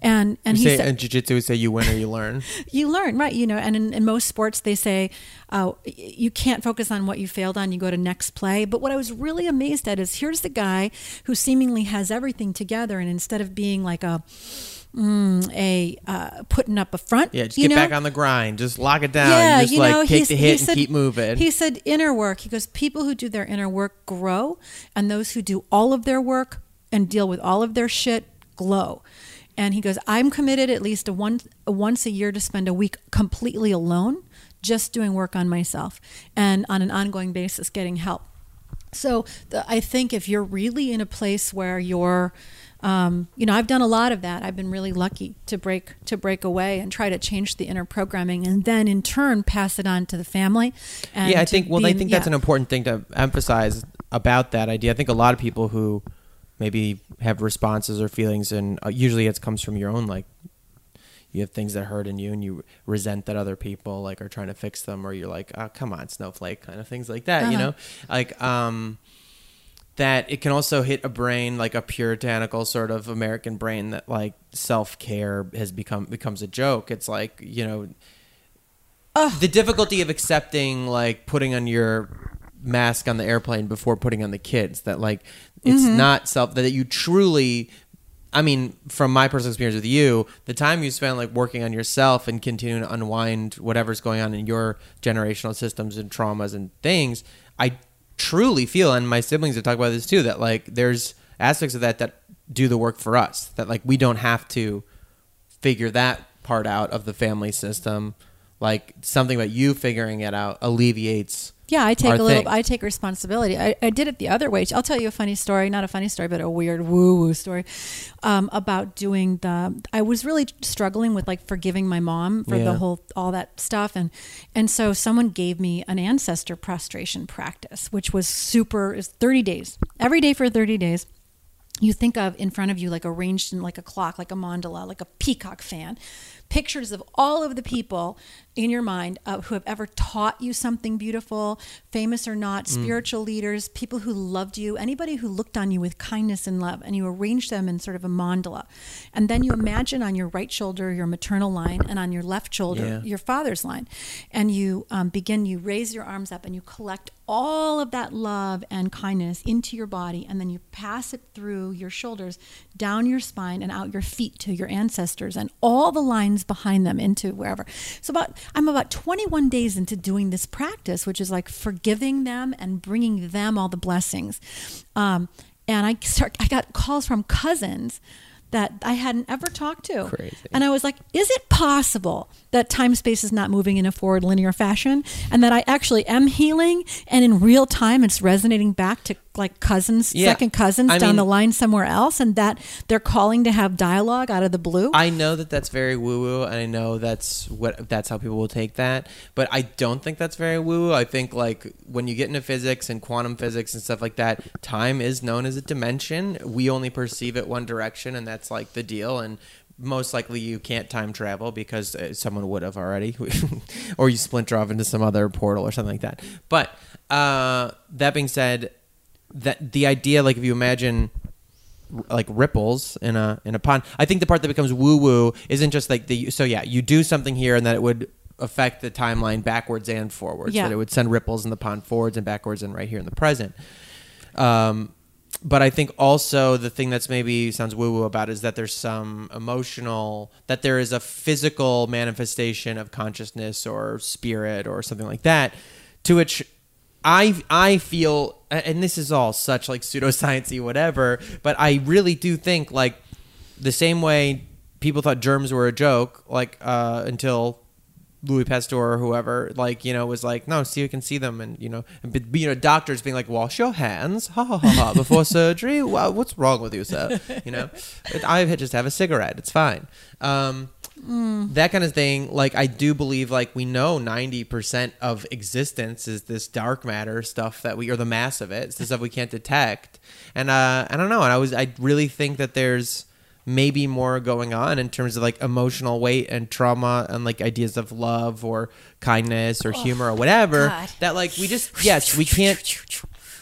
And and you he say, said, in jiu-jitsu we say you win or you learn. you learn, right? You know, and in, in most sports they say uh, you can't focus on what you failed on. You go to next play. But what I was really amazed at is here's the guy who seemingly has everything together, and instead of being like a Mm, a uh, putting up a front. Yeah, just get know? back on the grind. Just lock it down. Yeah, just you like know, take the hit said, and keep moving. He said inner work. He goes, people who do their inner work grow, and those who do all of their work and deal with all of their shit glow. And he goes, I'm committed at least a one a once a year to spend a week completely alone, just doing work on myself, and on an ongoing basis getting help. So the, I think if you're really in a place where you're um, you know i've done a lot of that. I've been really lucky to break to break away and try to change the inner programming and then in turn pass it on to the family yeah i think well i think that's an important thing to emphasize about that idea. I think a lot of people who maybe have responses or feelings and uh, usually it comes from your own like you have things that hurt in you and you resent that other people like are trying to fix them or you're like oh come on snowflake kind of things like that uh-huh. you know like um that it can also hit a brain like a puritanical sort of American brain that like self care has become becomes a joke. It's like you know, Ugh. the difficulty of accepting like putting on your mask on the airplane before putting on the kids. That like it's not self that you truly. I mean, from my personal experience with you, the time you spend like working on yourself and continuing to unwind whatever's going on in your generational systems and traumas and things, I truly feel, and my siblings have talked about this too, that like there's aspects of that that do the work for us. That like we don't have to figure that part out of the family system. Like something about you figuring it out alleviates. Yeah, I take a little. thing. I take responsibility. I, I did it the other way. I'll tell you a funny story, not a funny story, but a weird woo woo story um, about doing the. I was really struggling with like forgiving my mom for Yeah. the whole all that stuff, and and so someone gave me an ancestor prostration practice, which was super. Is thirty days every day for thirty days you think of in front of you like arranged in like a clock like a mandala like a peacock fan pictures of all of the people in your mind uh, who have ever taught you something beautiful famous or not spiritual leaders people who loved you anybody who looked on you with kindness and love and you arrange them in sort of a mandala. And then you imagine on your right shoulder your maternal line and on your left shoulder Yeah. your father's line. And you um, begin you raise your arms up and you collect all of that love and kindness into your body and then you pass it through your shoulders down your spine and out your feet to your ancestors and all the lines behind them into wherever. So about i'm about 21 days into doing this practice which is like forgiving them and bringing them all the blessings um, and i start i got calls from cousins that I hadn't ever talked to. Crazy. And I was like, is it possible that time space is not moving in a forward linear fashion and that I actually am healing and in real time it's resonating back to like cousins, Yeah. second cousins I down mean- the line somewhere else and that they're calling to have dialogue out of the blue? I know that that's very woo woo, and I know that's what that's how people will take that. But I don't think that's very woo woo. I think like when you get into physics and quantum physics and stuff like that, time is known as a dimension. We only perceive it one direction, and that's like the deal. And most likely you can't time travel because uh, someone would have already, or you splinter off into some other portal or something like that. But uh, that being said, that the idea, like if you imagine like ripples in a in a pond. I think the part that becomes woo woo isn't just like the so yeah, you do something here and that it would affect the timeline backwards and forwards. Yeah. That it would send ripples in the pond forwards and backwards and right here in the present. Um but I think also the thing that's maybe sounds woo woo about is that there's some emotional that there is a physical manifestation of consciousness or spirit or something like that to which I I feel, and this is all such like pseudosciencey whatever, but I really do think like the same way people thought germs were a joke, like uh, until Louis Pasteur or whoever, like you know, was like, no, see, you can see them, and you know, and, but, you know, doctors being like, wash your hands, ha ha ha ha, before surgery. Wow, what's wrong with you, sir? You know, I just have a cigarette. It's fine. Um, that kind of thing like i do believe like we know 90% of existence is this dark matter stuff that we or the mass of it it's the stuff we can't detect and uh i don't know and i was i really think that there's maybe more going on in terms of like emotional weight and trauma and like ideas of love or kindness or humor or whatever God. that like we just yes we can't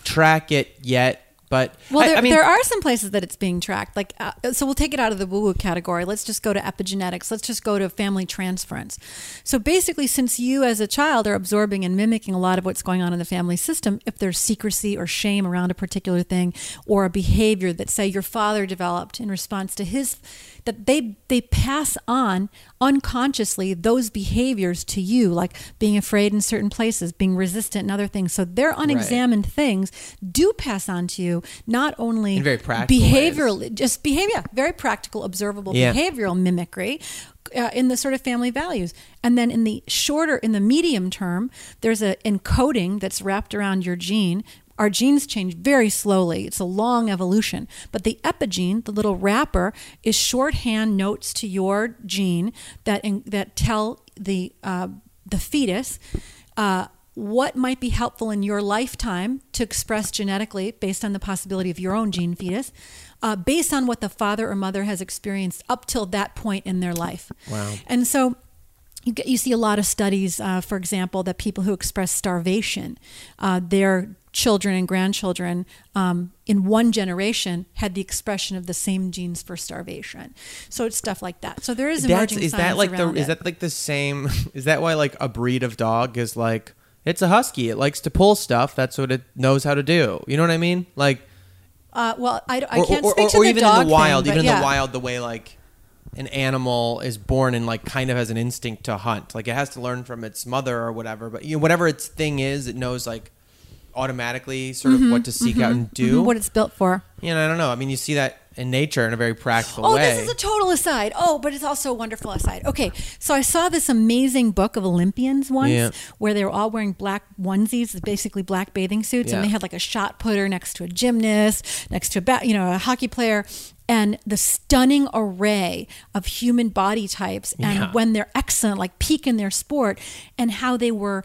track it yet but Well, I- there, I mean, there are some places that it's being tracked. Like, uh, so we'll take it out of the woo-woo category. Let's just go to epigenetics. Let's just go to family transference. So basically, since you as a child are absorbing and mimicking a lot of what's going on in the family system, if there's secrecy or shame around a particular thing, or a behavior that say your father developed in response to his, that they they pass on unconsciously those behaviors to you, like being afraid in certain places, being resistant, and other things. So their unexamined things do pass on to you, not only In very practical behavioral, just behavior, very practical, observable Yeah. behavioral mimicry. Uh, in the sort of family values, and then in the shorter, in the medium term, there's a encoding that's wrapped around your gene. Our genes change very slowly. It's a long evolution, but the epigene, the little wrapper, is shorthand notes to your gene that in, that tell the uh, the fetus uh, what might be helpful in your lifetime to express genetically based on the possibility of your own gene fetus, uh, based on what the father or mother has experienced up till that point in their life. Wow. And so you, get, you see a lot of studies, uh, for example, that people who express starvation, uh, their children and grandchildren um, in one generation had the expression of the same genes for starvation. So it's stuff like that. So there is That's emerging is that like the is that like the same is that why like a breed of dog is like It's a husky. It likes to pull stuff. That's what it knows how to do. You know what I mean? Like, Uh, well, I, I or, can't or, speak or, to or the even dog in the wild, thing, even but in yeah. the wild, the way like an animal is born and like kind of has an instinct to hunt. Like it has to learn from its mother or whatever. But you know, whatever its thing is, it knows like automatically sort of what to seek out and do. Mm-hmm, what it's built for. you know, I don't know. I mean, you see that in nature in a very practical Oh, way. this is a total aside. Oh, but it's also a wonderful aside. Okay, so I saw this amazing book of Olympians once Yeah. where they were all wearing black onesies, basically black bathing suits, Yeah. and they had like a shot putter next to a gymnast, next to a ba- you know a hockey player, and the stunning array of human body types, and Yeah. when they're excellent, like peak in their sport, and how they were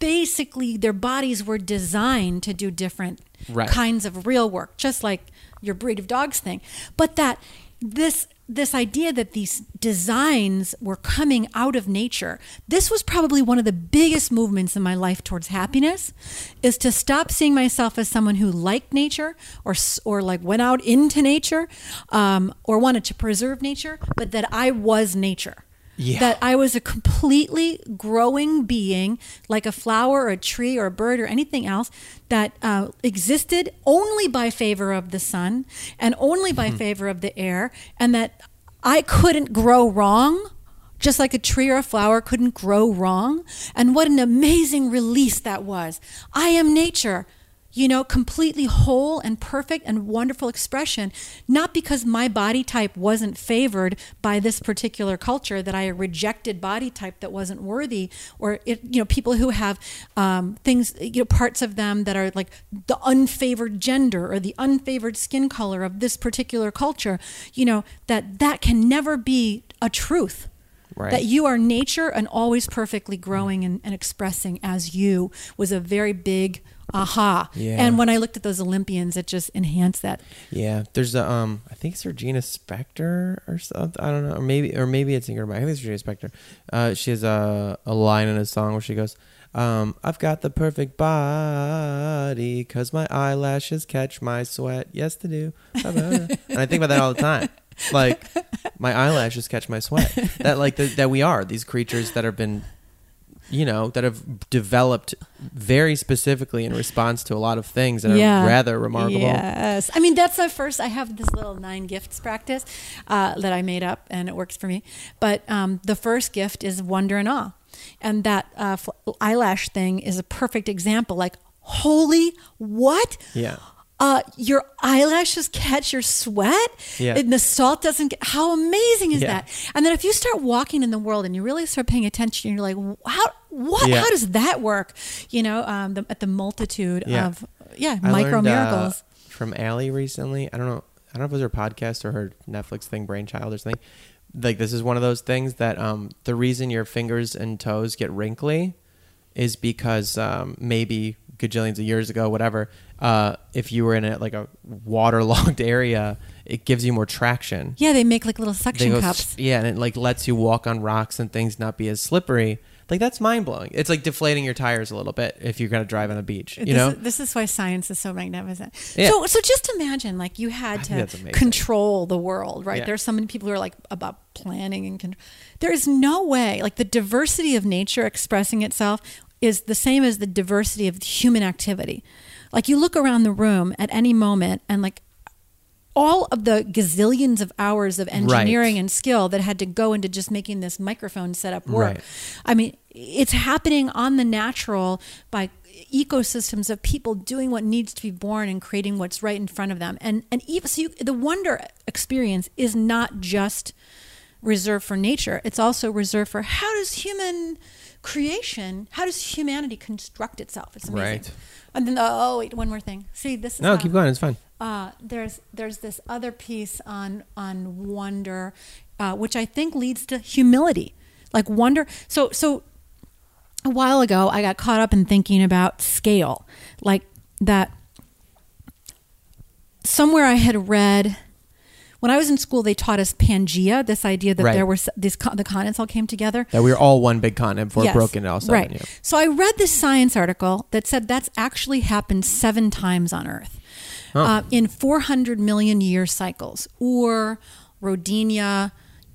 basically their bodies were designed to do different Right. kinds of real work, just like your breed of dogs thing. But that this this idea that these designs were coming out of nature this was probably one of the biggest movements in my life towards happiness is to stop seeing myself as someone who liked nature or or like went out into nature um, or wanted to preserve nature but that i was nature Yeah. that I was a completely growing being, like a flower or a tree or a bird or anything else that uh, existed only by favor of the sun and only by favor of the air, and that I couldn't grow wrong. Just like a tree or a flower couldn't grow wrong. And what an amazing release that was. I am nature you know, completely whole and perfect and wonderful expression, not because my body type wasn't favored by this particular culture, that I rejected body type that wasn't worthy, or it, you know, people who have um, things, you know, parts of them that are like the unfavored gender or the unfavored skin color of this particular culture, you know, that that can never be a truth. Right. That you are nature and always perfectly growing and, and expressing as you was a very big aha. Yeah. And when I looked at those Olympians, it just enhanced that. Yeah, there's a um, I think it's Regina Spektor or something. I don't know, or maybe or maybe it's Ingrid. I think it's Regina Spektor. Uh, she has a a line in a song where she goes, um, "I've got the perfect body, cause my eyelashes catch my sweat. Yes, they do." and I think about that all the time. Like my eyelashes catch my sweat. That like the, that we are these creatures that have been you know, that have developed very specifically in response to a lot of things that are rather remarkable. Yes. I mean, that's the first. I have this little nine gifts practice uh, that I made up, and it works for me. But um, the first gift is wonder and awe, and that uh, eyelash thing is a perfect example. Like, holy what? Yeah. Uh, your eyelashes catch your sweat, Yeah. and the salt doesn't. Get, how amazing is Yeah. that? And then if you start walking in the world and you really start paying attention, you're like, how? What? Yeah. How does that work? You know, um, the, at the multitude of yeah I micro learned, uh, miracles. from Allie recently. I don't know. I don't know if it was her podcast or her Netflix thing, Brainchild or something. Like this is one of those things that um, the reason your fingers and toes get wrinkly is because um, maybe gajillions of years ago, whatever. Uh, if you were in a like a waterlogged area, it gives you more traction. yeah, they make like little suction go cups. Yeah, and it like lets you walk on rocks and things not be as slippery. Like that's mind blowing. It's like deflating your tires a little bit if you're gonna drive on a beach. You this, know, is, this is why science is so magnificent. Yeah. So, so just imagine, like you had to think that's amazing. control the world, right? Yeah. There's so many people who are like about planning and control. there is no way. Like the diversity of nature expressing itself is the same as the diversity of human activity. Like you look around the room at any moment, and like all of the gazillions of hours of engineering and skill that had to go into just making this microphone setup work. Right. I mean, it's happening on the natural by ecosystems of people doing what needs to be born and creating what's right in front of them. And and even so, you, the wonder experience is not just reserved for nature; it's also reserved for how does human creation, how does humanity construct itself? It's amazing. Right. And then oh wait, one more thing. See, this is no, how- keep going. It's fine. uh, there's there's this other piece on on wonder, uh, which I think leads to humility, like wonder. So so a while ago, I got caught up in thinking about scale, like that. Somewhere I had read. When I was in school, they taught us Pangea, this idea that Right. there were these the continents all came together. That we were all one big continent before Yes. it broke into all seven. Right. yeah. So I read this science article that said that's actually happened seven times on Earth uh, in 400 million year cycles. or Rodinia,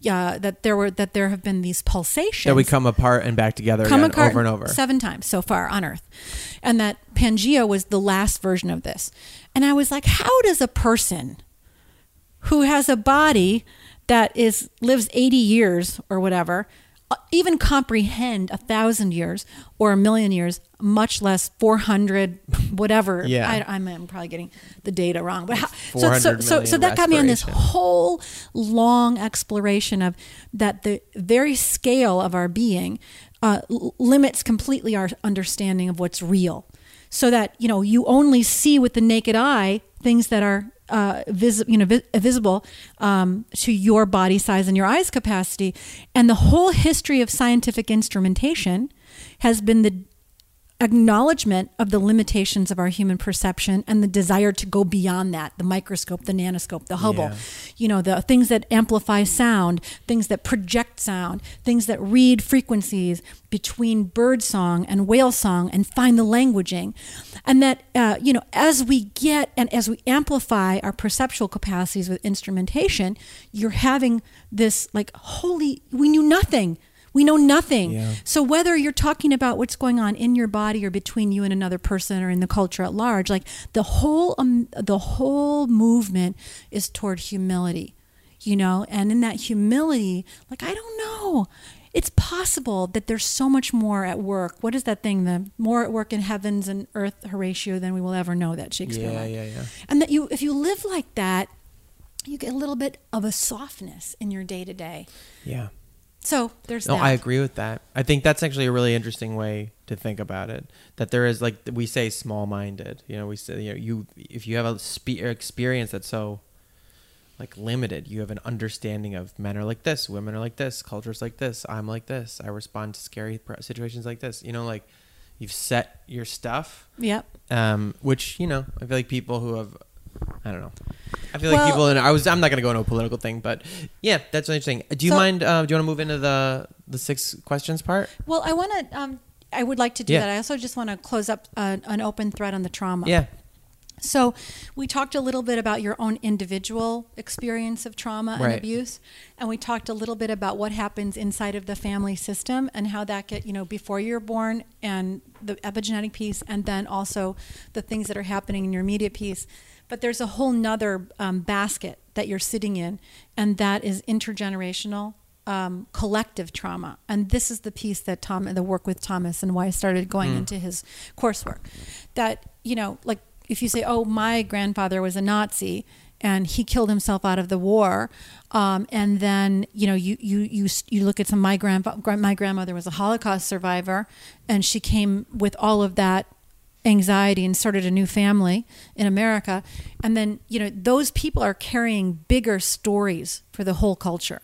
uh, that there were that there have been these pulsations That we come apart and back together come again apart over and over. seven times so far on Earth, and that Pangea was the last version of this. And I was like, how does a person who has a body that is lives 80 years or whatever uh, even comprehend a thousand years or a million years much less 400 whatever. Yeah. I, I'm, I'm probably getting the data wrong but how, so, so, so, so that got me on this whole long exploration of that the very scale of our being uh, limits completely our understanding of what's real. So that you know you only see with the naked eye things that are uh, vis- you know vi- visible um, to your body size and your eyes capacity. And the whole history of scientific instrumentation has been the acknowledgement of the limitations of our human perception and the desire to go beyond that the microscope the nanoscope the hubble Yeah. you know the things that amplify sound things that project sound things that read frequencies between bird song and whale song and find the languaging and that uh, you know as we get and as we amplify our perceptual capacities with instrumentation you're having this like holy we knew nothing we know nothing Yeah. so whether you're talking about what's going on in your body or between you and another person or in the culture at large, like the whole um, the whole movement is toward humility, you know, and in that humility, like I don't know. It's possible that there's so much more at work. What is that thing? The more at work in heavens and earth, Horatio, than we will ever know. That Shakespeare. Yeah, line. yeah, yeah. And that you, if you live like that, you get a little bit of a softness in your day to day. Yeah. So there's No, that. I agree with that. I think that's actually a really interesting way to think about it. That there is like we say small-minded. You know, we say you know you if you have a spe- experience that's so like limited, you have an understanding of men are like this, women are like this, cultures like this, I'm like this. I respond to scary pr- situations like this. You know, like you've set your stuff, Yep. um, which you know I feel like people who have. I don't know. I feel like Well- people, and I was. I'm not going to go into a political thing, but yeah, that's interesting. Do you So- mind? Uh, do you want to move into the the six questions part? Well, I want to. Um, I would like to do Yeah. that. I also just want to close up uh, an open thread on the trauma. Yeah. So, we talked a little bit about your own individual experience of trauma and abuse, and we talked a little bit about what happens inside of the family system and how that get you know before you're born and the epigenetic piece, and then also the things that are happening in your immediate piece. But there's a whole nother um, basket that you're sitting in, and that is intergenerational um, collective trauma. And this is the piece that Tom, the work with Thomas, and why I started going into his coursework. That you know, like if you say, "Oh, my grandfather was a Nazi." And he killed himself out of the war, um, and then you know you you you you look at some my grandpa my grandmother was a Holocaust survivor, and she came with all of that anxiety and started a new family in America. And then, you know, those people are carrying bigger stories for the whole culture.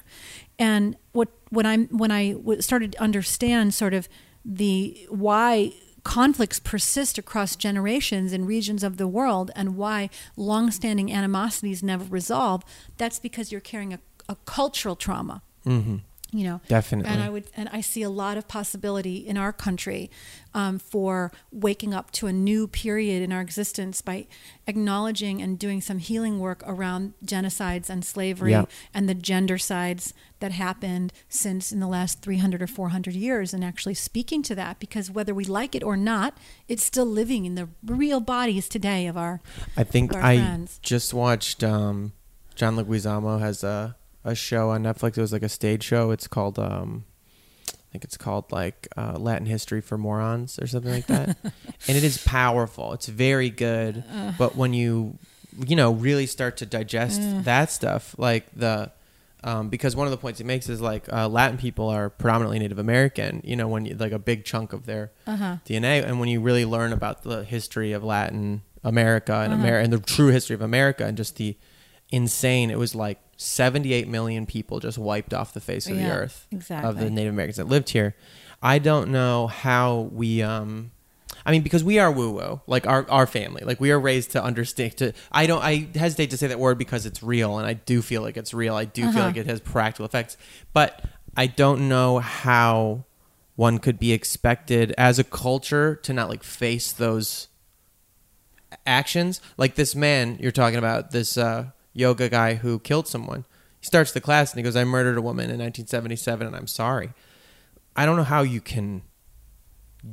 And what when I'm when I started to understand sort of the why conflicts persist across generations and regions of the world and why longstanding animosities never resolve, that's because you're carrying a, a cultural trauma. Mm-hmm. You know, Definitely. and I would, and I see a lot of possibility in our country um, for waking up to a new period in our existence by acknowledging and doing some healing work around genocides and slavery Yeah. and the gender sides that happened since in the last 300 or 400 years and actually speaking to that because whether we like it or not it's still living in the real bodies today of our I think our I friends. just watched um, John Leguizamo has a a show on Netflix. It was like a stage show. It's called um, I think it's called like uh, Latin History for Morons or something like that. and it is powerful. It's very good. but when you you know really start to digest that stuff, like the um, because one of the points he makes is like uh, Latin people are predominantly Native American. You know, when you, like a big chunk of their Uh-huh. DNA, and when you really learn about the history of Latin America and Uh-huh. America and the true history of America and just the insane, it was like 78 million people just wiped off the face of the Yeah, earth of the Native Americans that lived here. I don't know how we um I mean, because we are woo woo, like our our family, like we are raised to understand. To I don't, I hesitate to say that word because it's real, and I do feel like it's real. I do feel Uh-huh. like it has practical effects, but I don't know how one could be expected as a culture to not like face those actions. Like this man you're talking about, this uh, yoga guy who killed someone. He starts the class and he goes, "I murdered a woman in 1977, and I'm sorry." I don't know how you can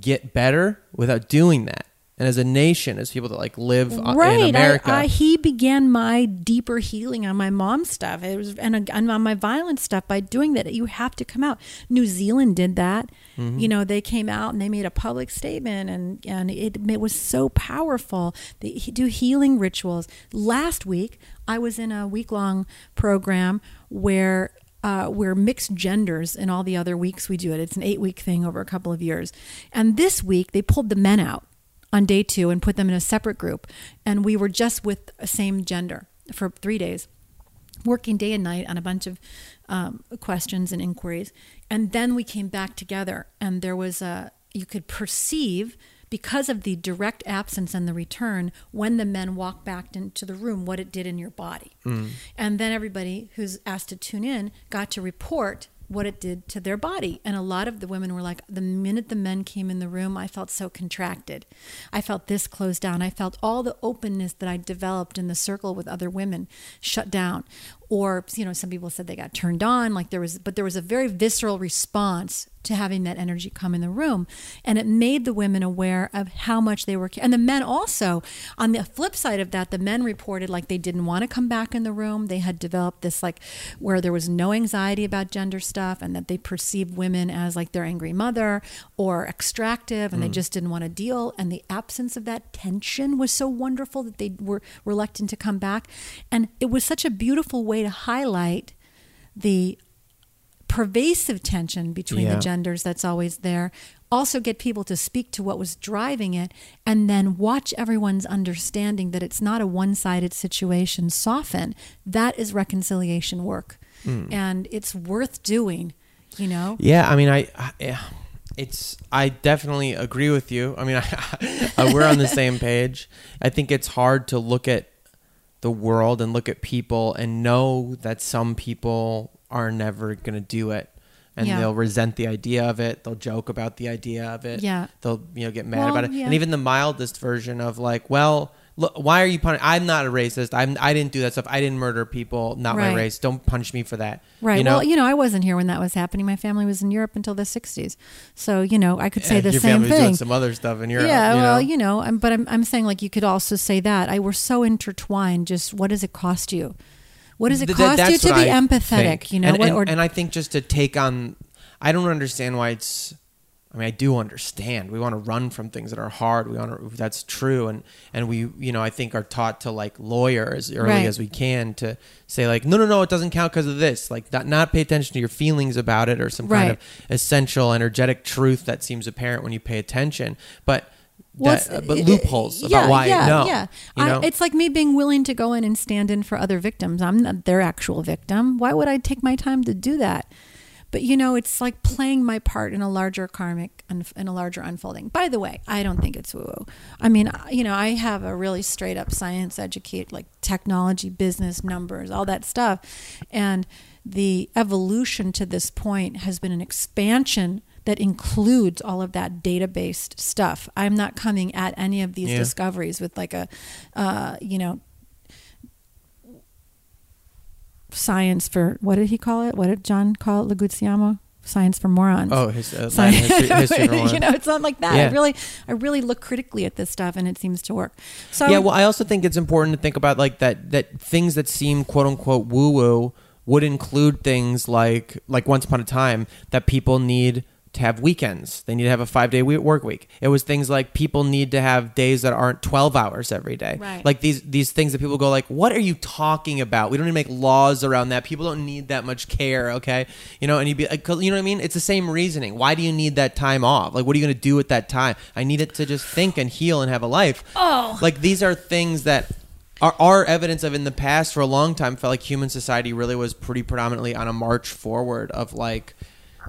get better without doing that. And as a nation, as people that like live uh, right. in America, I, I, he began my deeper healing on my mom's stuff. It was and, and on my violent stuff by doing that. You have to come out. New Zealand did that. Mm-hmm. You know, they came out and they made a public statement, and and it, it was so powerful. They do healing rituals. Last week, I was in a week long program where uh, we're mixed genders and all the other weeks we do it. It's an eight week thing over a couple of years. And this week they pulled the men out on day two and put them in a separate group. And we were just with a same gender for three days, working day and night on a bunch of um, questions and inquiries. And then we came back together, and there was a, you could perceive because of the direct absence and the return when the men walked back into the room what it did in your body. Mm. And then everybody who's asked to tune in got to report what it did to their body. And a lot of the women were like, the minute the men came in the room, I felt so contracted. I felt this closed down. I felt all the openness that I developed in the circle with other women shut down. Or, you know, some people said they got turned on, like there was, but there was a very visceral response to having that energy come in the room. And it made the women aware of how much they were. And the men also, on the flip side of that, the men reported like they didn't want to come back in the room. They had developed this, like, where there was no anxiety about gender stuff and that they perceived women as like their angry mother or extractive and mm. they just didn't want to deal. And the absence of that tension was so wonderful that they were reluctant to come back. And it was such a beautiful way to highlight the pervasive tension between Yeah. the genders that's always there. Also, get people to speak to what was driving it, and then watch everyone's understanding that it's not a one sided situation soften. That is reconciliation work. Hmm. And it's worth doing, you know? Yeah, I mean, I, I yeah, it's I definitely agree with you. I mean, I, we're on the same page. I think it's hard to look at the world and look at people and know that some people are never going to do it. And Yeah. they'll resent the idea of it. They'll joke about the idea of it. Yeah. They'll you know get mad Well, about it. yeah. And even the mildest version of like, well, look, why are you punishing? I'm not a racist. I'm I didn't do that stuff. I didn't murder people. Not my race. Don't punish me for that. Right. You know? well, you know, I wasn't here when that was happening. My family was in Europe until the 60s. So, you know, I could say Yeah, the your same family's doing thing. some other stuff in Europe. yeah, you know? well, you know, I'm, but I'm, I'm saying like you could also say that. I we're so intertwined. Just what does it cost you? What does it Th- th- cost you to be I empathetic? think. You know, and, what, and, or and I think just to take on, I don't understand why it's. I mean, I do understand. We want to run from things that are hard. We want to. That's true, and and we, you know, I think are taught to like lawyer as early Right. as we can to say like, no, no, no, it doesn't count because of this. Like, not not pay attention to your feelings about it or some kind of essential, energetic truth that seems apparent when you pay attention. But Well, that, it's- but uh, loopholes yeah, about why yeah, no. Yeah, You know? I, it's like me being willing to go in and stand in for other victims. I'm not their actual victim. Why would I take my time to do that? But you know, it's like playing my part in a larger karmic and in a larger unfolding. By the way, I don't think it's woo woo. I mean, you know, I have a really straight up science educate, like technology, business, numbers, all that stuff, and the evolution to this point has been an expansion that includes all of that data based stuff. I'm not coming at any of these Yeah. discoveries with like a, uh, you know, science for what did he call it? What did John call it? Leguizamo? Science for morons. Oh, his, uh, Science- history, history you know, it's not like that. Yeah. I really, I really look critically at this stuff, and it seems to work. So yeah, well, I also think it's important to think about like that that things that seem quote unquote woo woo would include things like like once upon a time that people need to have weekends. They need to have a five day work week. It was things like people need to have days that aren't twelve hours every day. Right. Like these these things that people go like, what are you talking about? We don't need to make laws around that. People don't need that much care. Okay, you know, and you'd be like, 'cause you know what I mean? It's the same reasoning. Why do you need that time off? Like, what are you going to do with that time? I need it to just think and heal and have a life. Oh. like these are things that are, are evidence of in the past for a long time felt like human society really was pretty predominantly on a march forward of like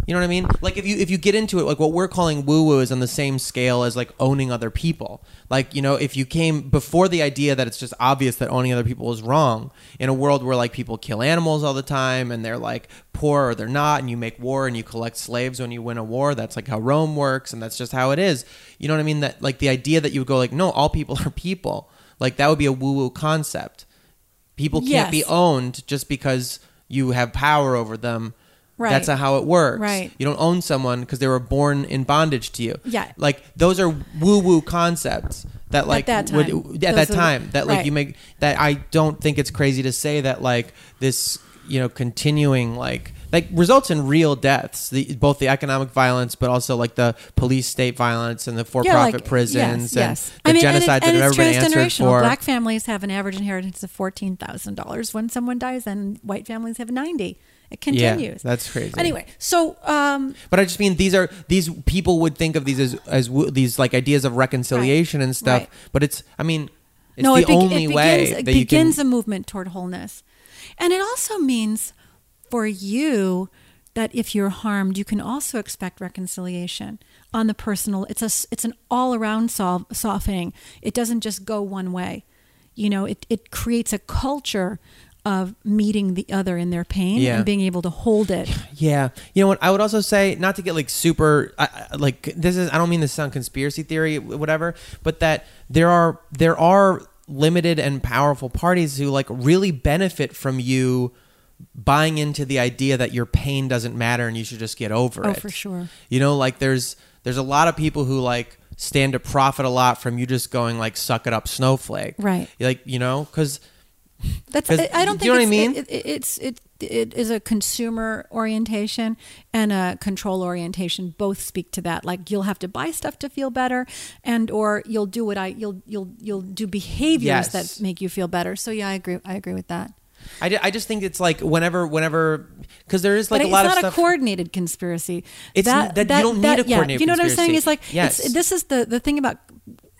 you know what I mean? Like if you if you get into it, like what we're calling woo woo is on the same scale as like owning other people. Like you know, if you came before the idea that it's just obvious that owning other people is wrong in a world where like people kill animals all the time and they're like poor or they're not, and you make war and you collect slaves when you win a war. That's like how Rome works, and that's just how it is. You know what I mean? That like the idea that you would go like, no, all people are people. Like that would be a woo woo concept. People can't be owned just because you have power over them. Right. That's not how it works. Right. You don't own someone because they were born in bondage to you. Yeah. Like those are woo woo concepts that like that would- at that are- time that like right. you make that I don't think it's crazy to say that like this you know continuing like like results in real deaths the both the economic violence but also like the police state violence and the for-profit like, prisons yes, and yes. the I mean, genocide and, it, that have it's never been answered for Black families have an average inheritance of fourteen thousand dollars when someone dies, and white families have ninety. It continues. that's crazy. Anyway, so um, But I just mean these are these people would think of these as as these like ideas of reconciliation and stuff. right. But it's I mean it's no, the it, be- only it way begins, it that you begins can. a movement toward wholeness, and it also means for you that if you're harmed, you can also expect reconciliation on the personal. It's a it's an all around softening. It doesn't just go one way. You know, it it creates a culture of meeting the other in their pain Yeah. and being able to hold it. Yeah, you know what? I would also say not to get like super I, I- like this is. I don't mean this sound conspiracy theory, whatever, but that there are there are limited and powerful parties who like really benefit from you buying into the idea that your pain doesn't matter and you should just get over it. Oh, it. for sure. You know, like there's there's a lot of people who like stand to profit a lot from you just going like suck it up snowflake. Right. Like, you know, cuz That's I, I don't do think you know what I mean? It, it, it's it it is a consumer orientation and a control orientation. Both speak to that. Like you'll have to buy stuff to feel better, and or you'll do what I you'll you'll you'll do behaviors Yes. that make you feel better. So yeah, I agree. I agree with that. I, I just think it's like whenever whenever cuz there is like but a it's lot not of a coordinated conspiracy. It's n- that that you don't need a yeah, coordinated You know what I'm saying? It's like Yes. it's, this is the the thing about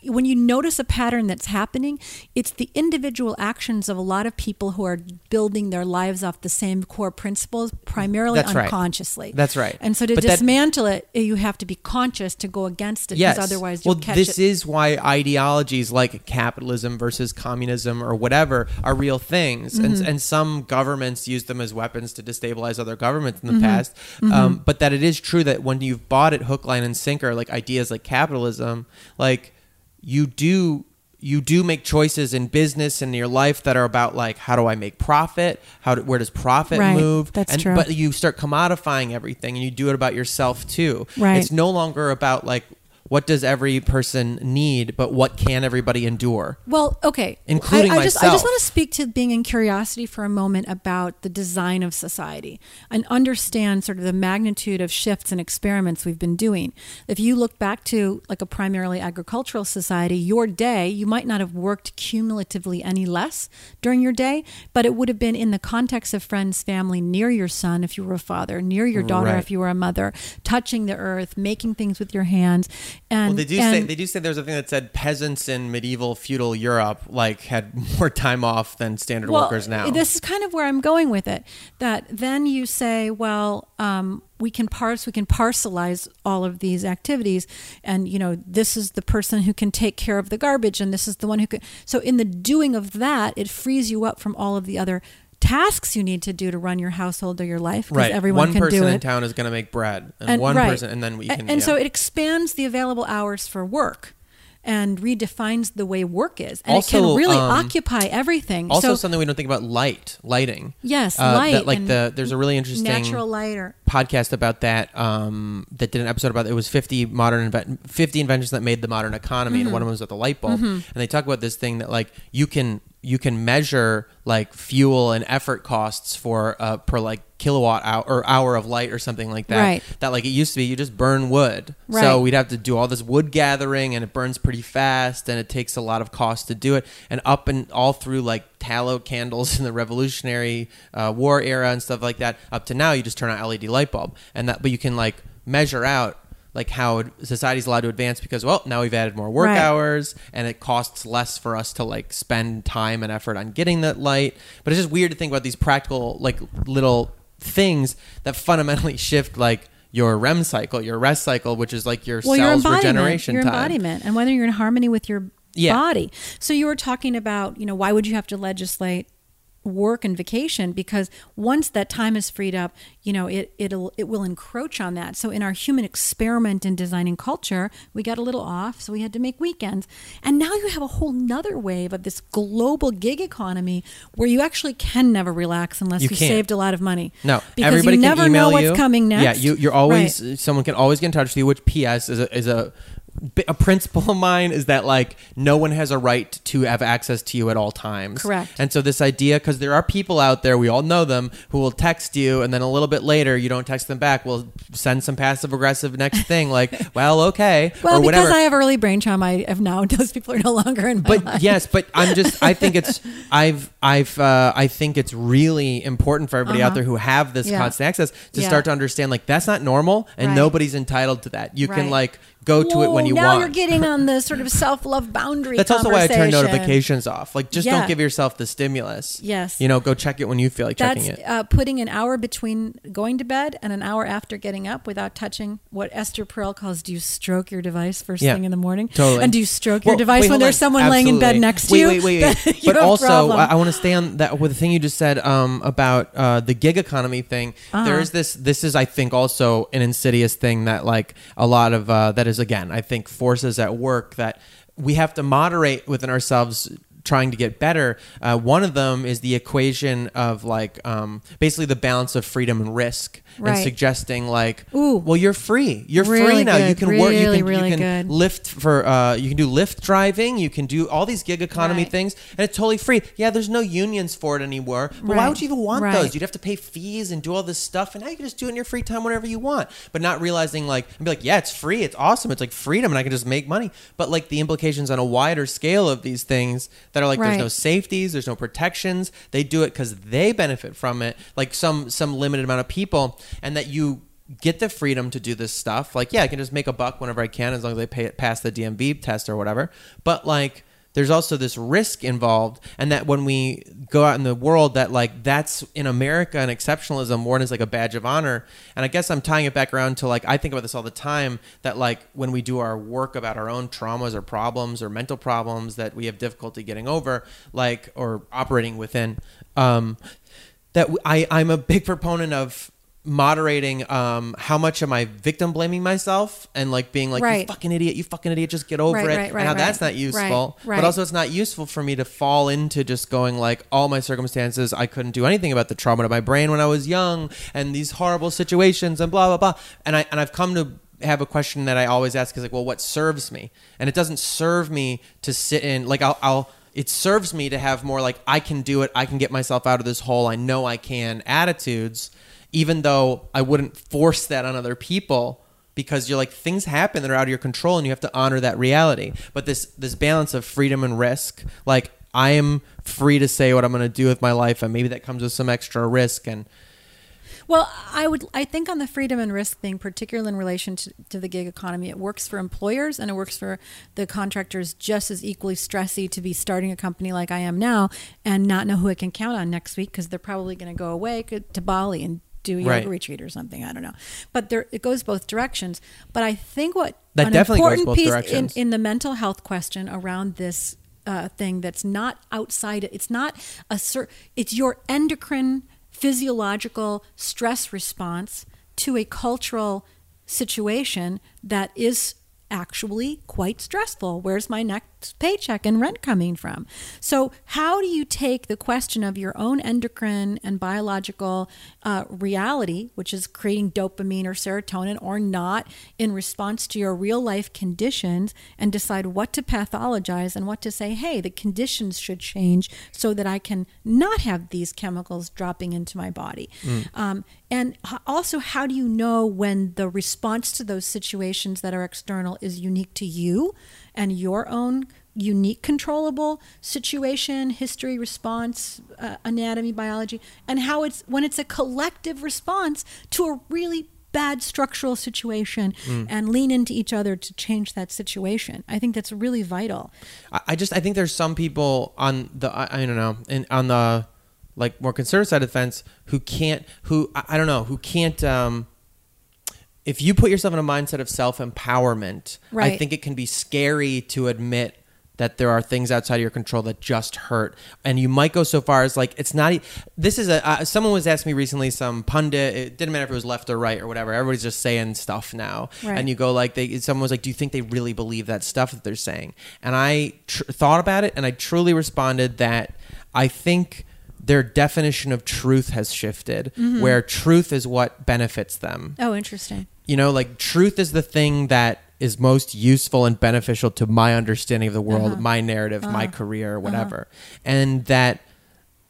when you notice a pattern that's happening, it's the individual actions of a lot of people who are building their lives off the same core principles, primarily That's right. unconsciously. That's right. And so to But that- dismantle it, you have to be conscious to go against it, because Yes. otherwise you'll well, catch this it. is why ideologies like capitalism versus communism or whatever are real things, Mm-hmm. and and some governments use them as weapons to destabilize other governments in the Mm-hmm. past. Um, but that it is true that when you've bought it hook, line, and sinker, like ideas like capitalism, like you do. You do make choices in business and in your life that are about like how do I make profit? How do, where does profit Right. move? That's and, true. But you start commodifying everything, and you do it about yourself too. Right. It's no longer about like what does every person need, but what can everybody endure. Well, okay. Including I, I Just, I just want to speak to being in curiosity for a moment about the design of society and understand sort of the magnitude of shifts and experiments we've been doing. If you look back to like a primarily agricultural society, your day, you might not have worked cumulatively any less during your day, but it would have been in the context of friends, family, near your son if you were a father, near your daughter Right. if you were a mother, touching the earth, making things with your hands. And Well, they do say they do say there's a thing that said peasants in medieval feudal Europe like had more time off than standard workers now. This is kind of where I'm going with it. That then you say, well, um, we can parse, we can parcelize all of these activities, and you know, this is the person who can take care of the garbage, and this is the one who can. So in the doing of that, it frees you up from all of the other tasks you need to do to run your household or your life because right. everyone one can person do in town is going to make bread, and, one right. person, and then we can. And yeah. so it expands the available hours for work. And redefines the way work is, and it can really um, occupy everything. also so, something we don't think about light lighting. Yes, Uh, light That, like the there's a really interesting natural light or podcast about that um, that did an episode about it was 50 modern inven- 50 inventions that made the modern economy Mm-hmm. and one of them was about the light bulb and they talk about this thing that like you can you can measure like fuel and effort costs for uh, per like kilowatt hour or hour of light or something like that Right. that like it used to be you just burn wood Right. so we'd have to do all this wood gathering and it burns pretty fast and it takes a lot of cost to do it and up and all through like tallow candles in the revolutionary uh, war era and stuff like that up to now you just turn on led light bulb and that but you can like measure out like how society's allowed to advance because well now we've added more work Right. hours and it costs less for us to like spend time and effort on getting that light but it's just weird to think about these practical like little things that fundamentally shift like your REM cycle, your rest cycle, which is like your well, your cells embodiment, regeneration your time. embodiment, and whether you're in harmony with your Yeah. body. So you were talking about, you know, why would you have to legislate work and vacation because once that time is freed up, you know, it it'll it will encroach on that. So in our human experiment in designing culture, we got a little off, so we had to make weekends. And now you have a whole nother wave of this global gig economy where you actually can never relax unless You you, saved a lot of money. No, because everybody you can never know what's you. coming next. Yeah, you, you're always Right. someone can always get in touch with you. Which P.S. is a, is a a principle of mine is that like no one has a right to have access to you at all times. Correct. And so this idea, because there are people out there, we all know them, who will text you, and then a little bit later you don't text them back. We'll send some passive aggressive next thing like, well, okay, Well, or whatever. because I have early brain trauma, I have now those people are no longer in but life. yes, but I'm just I think it's I've I've uh, I think it's really important for everybody out there who have this Uh-huh. Yeah. constant access to Yeah. start to understand like that's not normal and Right. nobody's entitled to that. You can like go to it when you now want. Now you're getting on the sort of self love boundary. that's also why I turn notifications off. Like just Yeah. don't give yourself the stimulus. Yes. You know, go check it when you feel like That's checking it. uh, putting an hour between going to bed and an hour after getting up without touching what Esther Perel calls do you stroke your device first Yeah, thing in the morning? Totally. And do you stroke your device wait, when there's on. someone laying in bed Absolutely. next to wait, you? Wait, wait, wait. But also, problem. I, I want to stay on that with the thing you just said um, about uh, the gig economy thing. Uh-huh. There is this. This is, I think, also an insidious thing that, like, a lot of uh, that is again, I think, forces at work that we have to moderate within ourselves. Trying to get better. Uh, one of them is the equation of like um, basically the balance of freedom and risk, and suggesting like, Ooh. well, you're free. You're free Really now. You good. can work. You can, really you can good. Lyft for uh, you can do Lyft driving you can do all these gig economy Right. things and it's totally free yeah there's no unions for it anymore but why would you even want Right. those you'd have to pay fees and do all this stuff and now you can just do it in your free time whenever you want but not realizing like and be like yeah it's free it's awesome it's like freedom and i can just make money but like the implications on a wider scale of these things that are like there's no safeties there's no protections they do it because they benefit from it like some some limited amount of people and that you get the freedom to do this stuff. Like, yeah, I can just make a buck whenever I can as long as I pay pass the DMV test or whatever. But like, there's also this risk involved, and that when we go out in the world, that like that's in America and exceptionalism worn as like a badge of honor. And I guess I'm tying it back around to like I think about this all the time. That like when we do our work about our own traumas or problems or mental problems that we have difficulty getting over, like or operating within, um, that I'm a big proponent of moderating um how much am i victim blaming myself and like being like you fucking idiot you fucking idiot just get over Right, it right, right, and how right. that's not useful Right, right. but also it's not useful for me to fall into just going like all my circumstances i couldn't do anything about the trauma to my brain when i was young and these horrible situations and blah blah blah and i and i've come to have a question that i always ask is like well what serves me and it doesn't serve me to sit in like i'll, I'll it serves me to have more like I can do it, I can get myself out of this hole, I know I can attitudes, even though I wouldn't force that on other people because you're like things happen that are out of your control and you have to honor that reality. But this this balance of freedom and risk, like I am free to say what I'm going to do with my life and maybe that comes with some extra risk and Well, I would. I think on the freedom and risk thing, particularly in relation to, to the gig economy, it works for employers and it works for the contractors just as equally stressy to be starting a company like I am now and not know who I can count on next week because they're probably going to go away to Bali and do a yoga Right. retreat or something. I don't know, but there it goes both directions. But I think what That an definitely goes important both piece directions. in in the mental health question around this uh, thing that's not outside it's not a it's your endocrine physiological stress response to a cultural situation that is actually quite stressful. Where's my next paycheck and rent coming from? So, how do you take the question of your own endocrine and biological uh, reality, which is creating dopamine or serotonin or not, in response to your real life conditions, and decide what to pathologize and what to say, hey, the conditions should change so that I can not have these chemicals dropping into my body? Um, and also, how do you know when the response to those situations that are external is unique to you and your own unique controllable situation, history, response, uh, anatomy, biology, and how it's when it's a collective response to a really bad structural situation and lean into each other to change that situation. I think that's really vital. I, I just I think there's some people on the I, I don't know and on the like more conservative side of the fence who can't who I, I don't know who can't um if you put yourself in a mindset of self empowerment I think it can be scary to admit that there are things outside of your control that just hurt, and you might go so far as like it's not. This is a uh, someone was asking me recently. Some pundit. It didn't matter if it was left or right or whatever. Everybody's just saying stuff now, Right. and you go like they. Someone was like, "Do you think they really believe that stuff that they're saying?" And I tr- thought about it, and I truly responded that I think their definition of truth has shifted, Mm-hmm. where truth is what benefits them. Oh, interesting. You know, like truth is the thing that is most useful and beneficial to my understanding of the world, Uh-huh. my narrative, my career, whatever. And that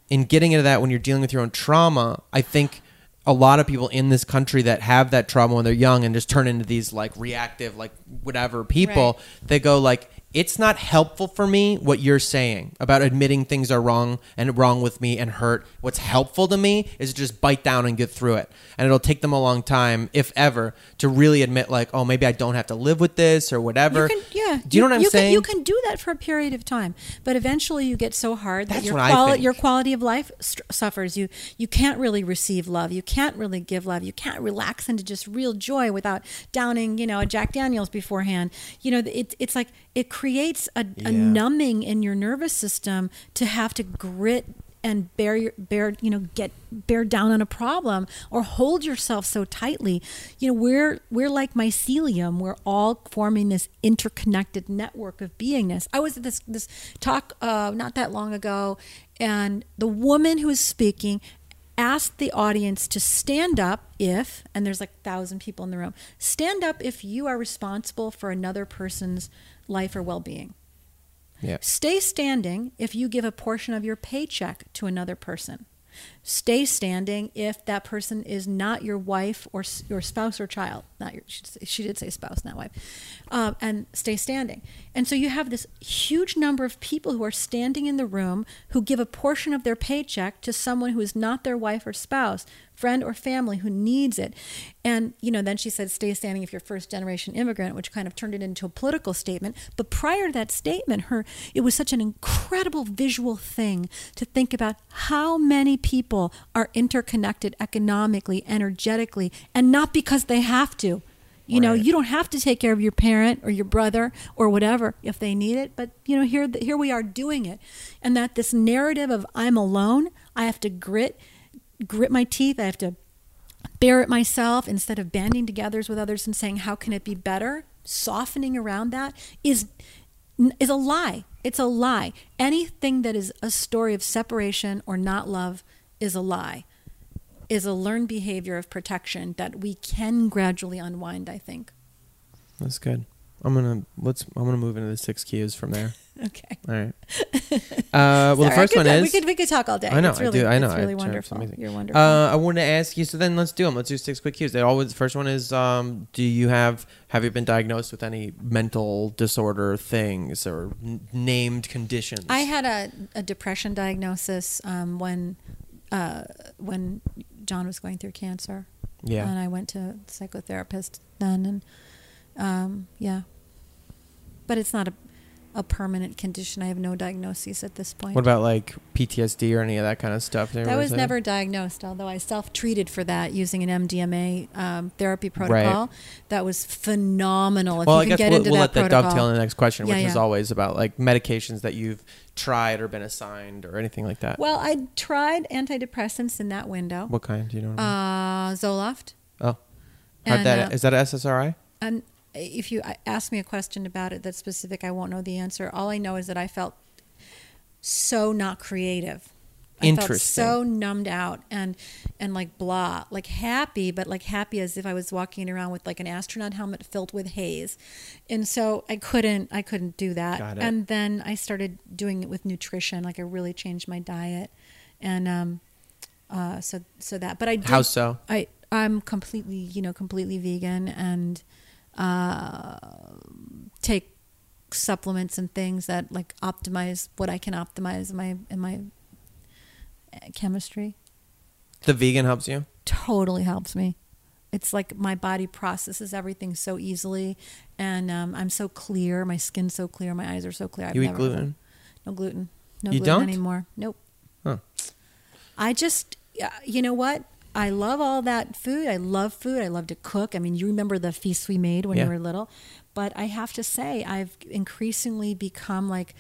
in getting into that when you're dealing with your own trauma, I think a lot of people in this country that have that trauma when they're young and just turn into these like reactive, like whatever people, Right. they go like, it's not helpful for me what you're saying about admitting things are wrong and wrong with me and hurt. What's helpful to me is just bite down and get through it. And it'll take them a long time, if ever, to really admit like, oh, maybe I don't have to live with this or whatever. You can, yeah. Do you, know what I'm you saying? Can, you can do that for a period of time, but eventually you get so hard that That's your what I quality your quality of life st- suffers. You you can't really receive love. You can't really give love. You can't relax into just real joy without downing, you know, a Jack Daniels beforehand. You know, it, it's like it creates a, a numbing in your nervous system to have to grit and bear bear you know get bear down on a problem or hold yourself so tightly. You know we're we're like mycelium. We're all forming this interconnected network of beingness. I was at this this talk uh, not that long ago and the woman who was speaking asked the audience to stand up if and there's like a thousand people in the room stand up if you are responsible for another person's life or well-being yeah. Stay standing if you give a portion of your paycheck to another person. Stay standing if that person is not your wife or your spouse or child. Not your, she, she did say spouse, not wife. Um, and stay standing. And so you have this huge number of people who are standing in the room who give a portion of their paycheck to someone who is not their wife or spouse, friend or family who needs it. And, you know, then she said, stay standing if you're first generation immigrant, which kind of turned it into a political statement. But prior to that statement, her it was such an incredible visual thing to think about how many people are interconnected economically, energetically, and not because they have to. You know, Right. you don't have to take care of your parent or your brother or whatever if they need it, but you know, here here we are doing it. And that this narrative of I'm alone, I have to grit grit my teeth, I have to bear it myself instead of banding together with others and saying how can it be better softening around that is is a lie it's a lie anything that is a story of separation or not love is a lie is a learned behavior of protection that we can gradually unwind i think That's good. I'm gonna let's. I'm gonna move into the six cues from there. okay All right. Uh, well, the Sorry, I first could- one is. we could we could talk all day I know. it's really, I do. I know. it's really I- it's wonderful you're wonderful Uh, I want to ask you. So then, let's do them. Let's do six quick cues. They always. The first one is: um, Do you have have you been diagnosed with any mental disorder things or n- named conditions? I had a, a depression diagnosis um, when uh, when John was going through cancer. Yeah. And I went to a psychotherapist then, and um, yeah. But it's not a, a permanent condition. I have no diagnosis at this point. What about like PTSD or any of that kind of stuff? that was never diagnosed, although I self treated for that using an MDMA um, therapy protocol. That was phenomenal. If Well, you I guess get we'll, we'll that let that protocol. dovetail in the next question, Yeah, which is always about like medications that you've tried or been assigned or anything like that. Well, I tried antidepressants in that window. what kind? Do you know? What I mean? Uh, Zoloft. oh, that uh, is that SSRI? And if you ask me a question about it that's specific, I won't know the answer. All I know is that I felt so not creative. I felt Interesting. so numbed out and and like blah, like happy, but like happy as if I was walking around with like an astronaut helmet filled with haze. And so I couldn't I couldn't do that. Got it. And then I started doing it with nutrition. Like I really changed my diet, and um, uh, so so that. But I did, How so? I I'm completely you know completely vegan and uh, take supplements and things that like optimize what I can optimize in my in my uh, chemistry. The vegan helps you. Totally helps me. It's like my body processes everything so easily, and um, I'm so clear. My skin's so clear. My eyes are so clear. I've You eat never- gluten? No gluten. No You gluten don't? anymore. Nope. Huh. I just, yeah, you know what? I love all that food. I love food. I love to cook. I mean, you remember the feasts we made when Yeah. you were little, but I have to say I've increasingly become like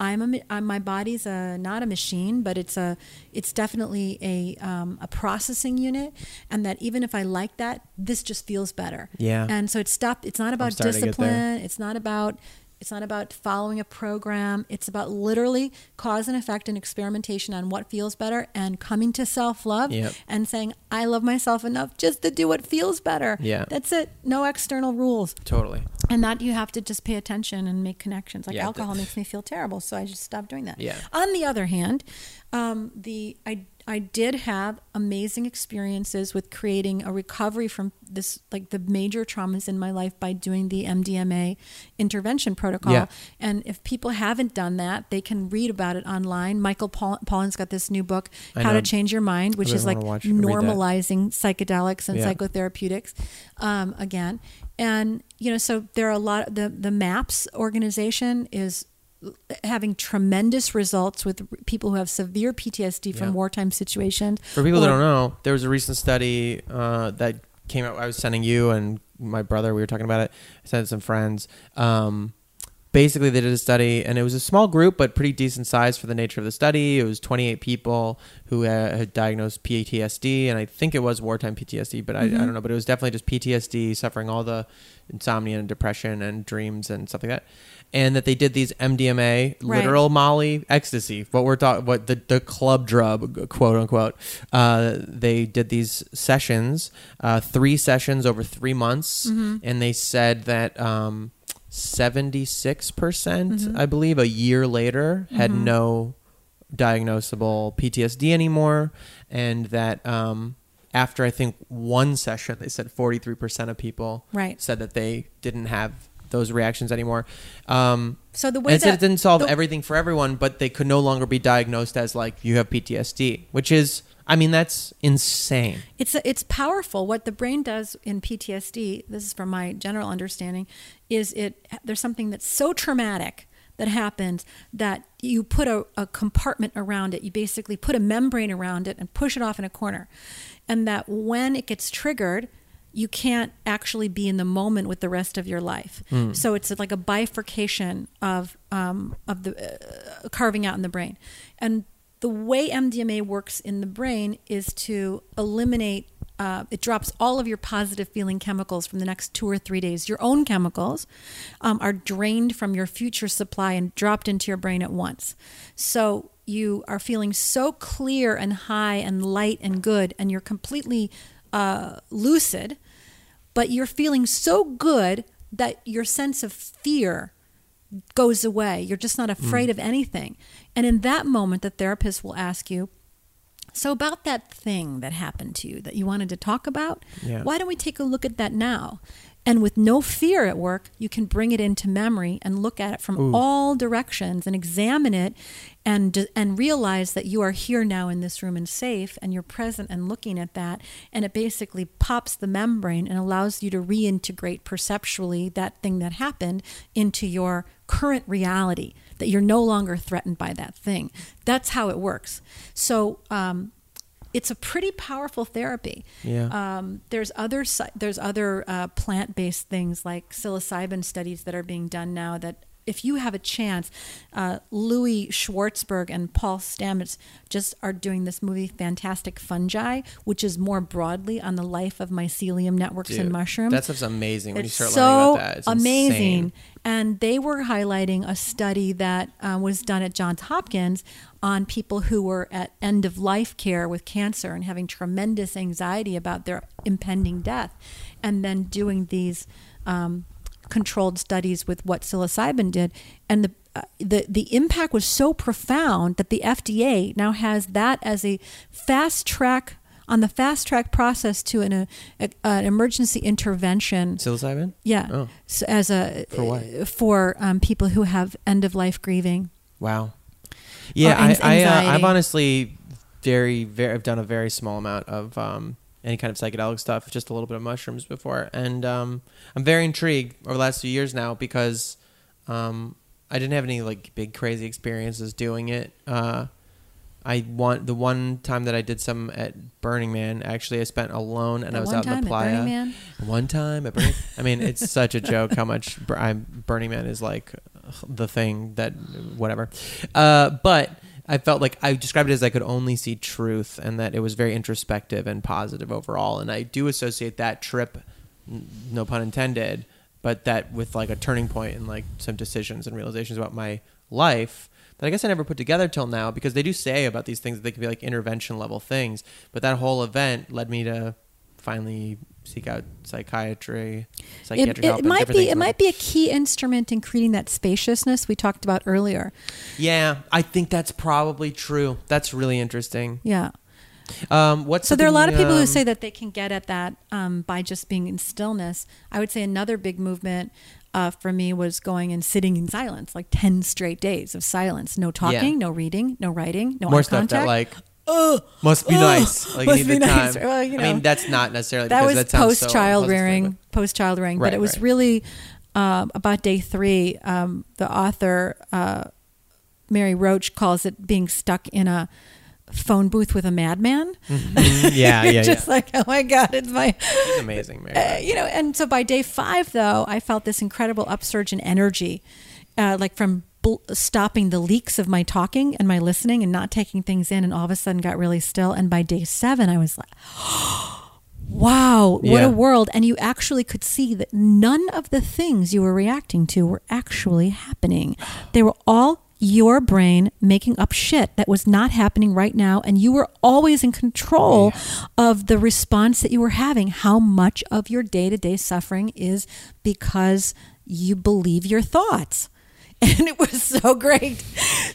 I'm a my body's a not a machine, but it's a it's definitely a um, a processing unit, and that even if I like that, this just feels better. Yeah. And so it's stuff. It's not about starting to get there. discipline. It's not about it's not about following a program. It's about literally cause and effect and experimentation on what feels better and coming to self love Yep. and saying I love myself enough just to do what feels better. Yeah. That's it. No external rules Totally. and that you have to just pay attention and make connections. Like Yeah, alcohol makes me feel terrible, so I just stopped doing that. Yeah. On the other hand, um, the I I did have amazing experiences with creating a recovery from this like the major traumas in my life by doing the MDMA intervention protocol. Yeah. And if people haven't done that, they can read about it online. Michael Paul- Pollan's got this new book, I How know. to Change Your Mind, which is like watch- normalizing psychedelics and Yeah. psychotherapeutics um, again. And you know, so there are a lot. The the MAPS organization is having tremendous results with people who have severe PTSD from Yeah. wartime situations. For people that don't know, there was a recent study uh, that came out. I was sending you and my brother. We were talking about it. I sent it to some friends. Um, basically, they did a study, and it was a small group, but pretty decent size for the nature of the study. It was 28 people who uh, had diagnosed PTSD, and I think it was wartime PTSD, but I, I don't know. But it was definitely just PTSD, suffering all the insomnia and depression and dreams and stuff like that. And that they did these MDMA, Right. literal Molly ecstasy, what we're talking, what the, the club drug, quote unquote. Uh, they did these sessions, uh, three sessions over three months, and they said that um, 76%, percent I believe, a year later had no diagnosable PTSD anymore, and that um, after I think one session, they said 43% of people Right. said that they didn't have those reactions anymore. Um, So the way that it didn't solve the- everything for everyone, but they could no longer be diagnosed as like you have PTSD, which is, I mean, that's insane. It's it's powerful. What the brain does in PTSD, this is from my general understanding, is it there's something that's so traumatic that happens that you put a, a compartment around it. You basically put a membrane around it and push it off in a corner, and that when it gets triggered. You can't actually be in the moment with the rest of your life. So it's like a bifurcation of um, of the uh, carving out in the brain, and the way MDMA works in the brain is to eliminate. Uh, it drops all of your positive feeling chemicals from the next two or three days. Your own chemicals um, are drained from your future supply and dropped into your brain at once. So you are feeling so clear and high and light and good, and you're completely uh, lucid, but you're feeling so good that your sense of fear goes away. You're just not afraid mm. of anything. And in that moment, the therapist will ask you, So, about that thing that happened to you that you wanted to talk about, Yeah. why don't we take a look at that now? And with no fear at work, you can bring it into memory and look at it from all directions and examine it and and realize that you are here now in this room and safe and you're present and looking at that and it basically pops the membrane and allows you to reintegrate perceptually that thing that happened into your current reality that you're no longer threatened by that thing. That's how it works. So um, it's a pretty powerful therapy. Yeah. Um, there's other there's other uh, plant based things like psilocybin studies that are being done now that if you have a chance, uh, Louis Schwartzberg and Paul Stamets just are doing this movie Fantastic Fungi, which is more broadly on the life of mycelium networks Dude, and mushrooms. That stuff's amazing when It's you start so learning about that. It's amazing. insane. And they were highlighting a study that uh, was done at Johns Hopkins on people who were at end of life care with cancer and having tremendous anxiety about their impending death, and then doing these um, controlled studies with what psilocybin did, and the uh, the the impact was so profound that the FDA now has that as a fast track on the fast track process to an, uh, a, an emergency intervention Psilocybin? yeah. Oh. So as a For what? for um, people who have end of life grieving. Wow. Yeah, I, I, uh, I've honestly very, very, I've done a very small amount of um, any kind of psychedelic stuff, just a little bit of mushrooms before, and um, I'm very intrigued over the last few years now because um, I didn't have any like big crazy experiences doing it. Uh, I want the one time that I did some at Burning Man. Actually, I spent alone and I was out in the playa. Burning Man? One time at Burning. I mean, it's such a joke how much Burning Man is like the thing that whatever. Uh, but I felt like I described it as I could only see truth and that it was very introspective and positive overall. And I do associate that trip, n- no pun intended, but that with like a turning point and like some decisions and realizations about my life that I guess I never put together till now because they do say about these things that they can be like intervention level things. But that whole event led me to finally seek out psychiatry, It, psychiatric it help. and might be it might be a key instrument in creating that spaciousness we talked about earlier. Yeah, I think that's probably true. That's really interesting. Yeah. Um, what's So there are a lot of people who um, say that they can get at that um, by just being in stillness. I would say another big movement uh, for me was going and sitting in silence, like ten straight days of silence, no talking, no reading, no writing, no more eye stuff contact. that like must be nice. Like must be the nice. time. Well, you I mean, that's not necessarily that because was that post child positive, rearing, post child rearing, but it was right. really um, about day three. Um, the author uh, Mary Roach calls it being stuck in a phone booth with a madman. Mhm. Yeah, yeah, just yeah. like, oh my god, it's my She's amazing, uh, you know, and so by day five, though, I felt this incredible upsurge in energy, uh, like from bl- stopping the leaks of my talking and my listening and not taking things in, and all of a sudden got really still. And by day seven, I was like, wow, what Yeah. a world. And you actually could see that none of the things you were reacting to were actually happening. They were all your brain making up shit that was not happening right now. And you were always in control of the response that you were having. How much of your day to day suffering is because you believe your thoughts. And it was so great.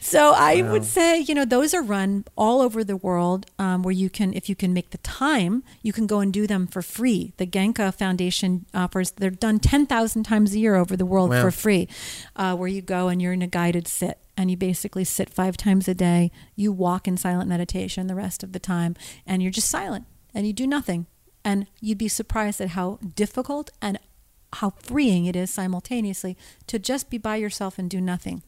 So I would say, you know, those are run all over the world um, where you can, if you can make the time, you can go and do them for free. The Goenka Foundation offers, they're done 10,000 times a year over the world Wow. for free, uh, where you go and you're in a guided sit and you basically sit five times a day. You walk in silent meditation the rest of the time and you're just silent and you do nothing. And you'd be surprised at how difficult and how freeing it is simultaneously to just be by yourself and do nothing.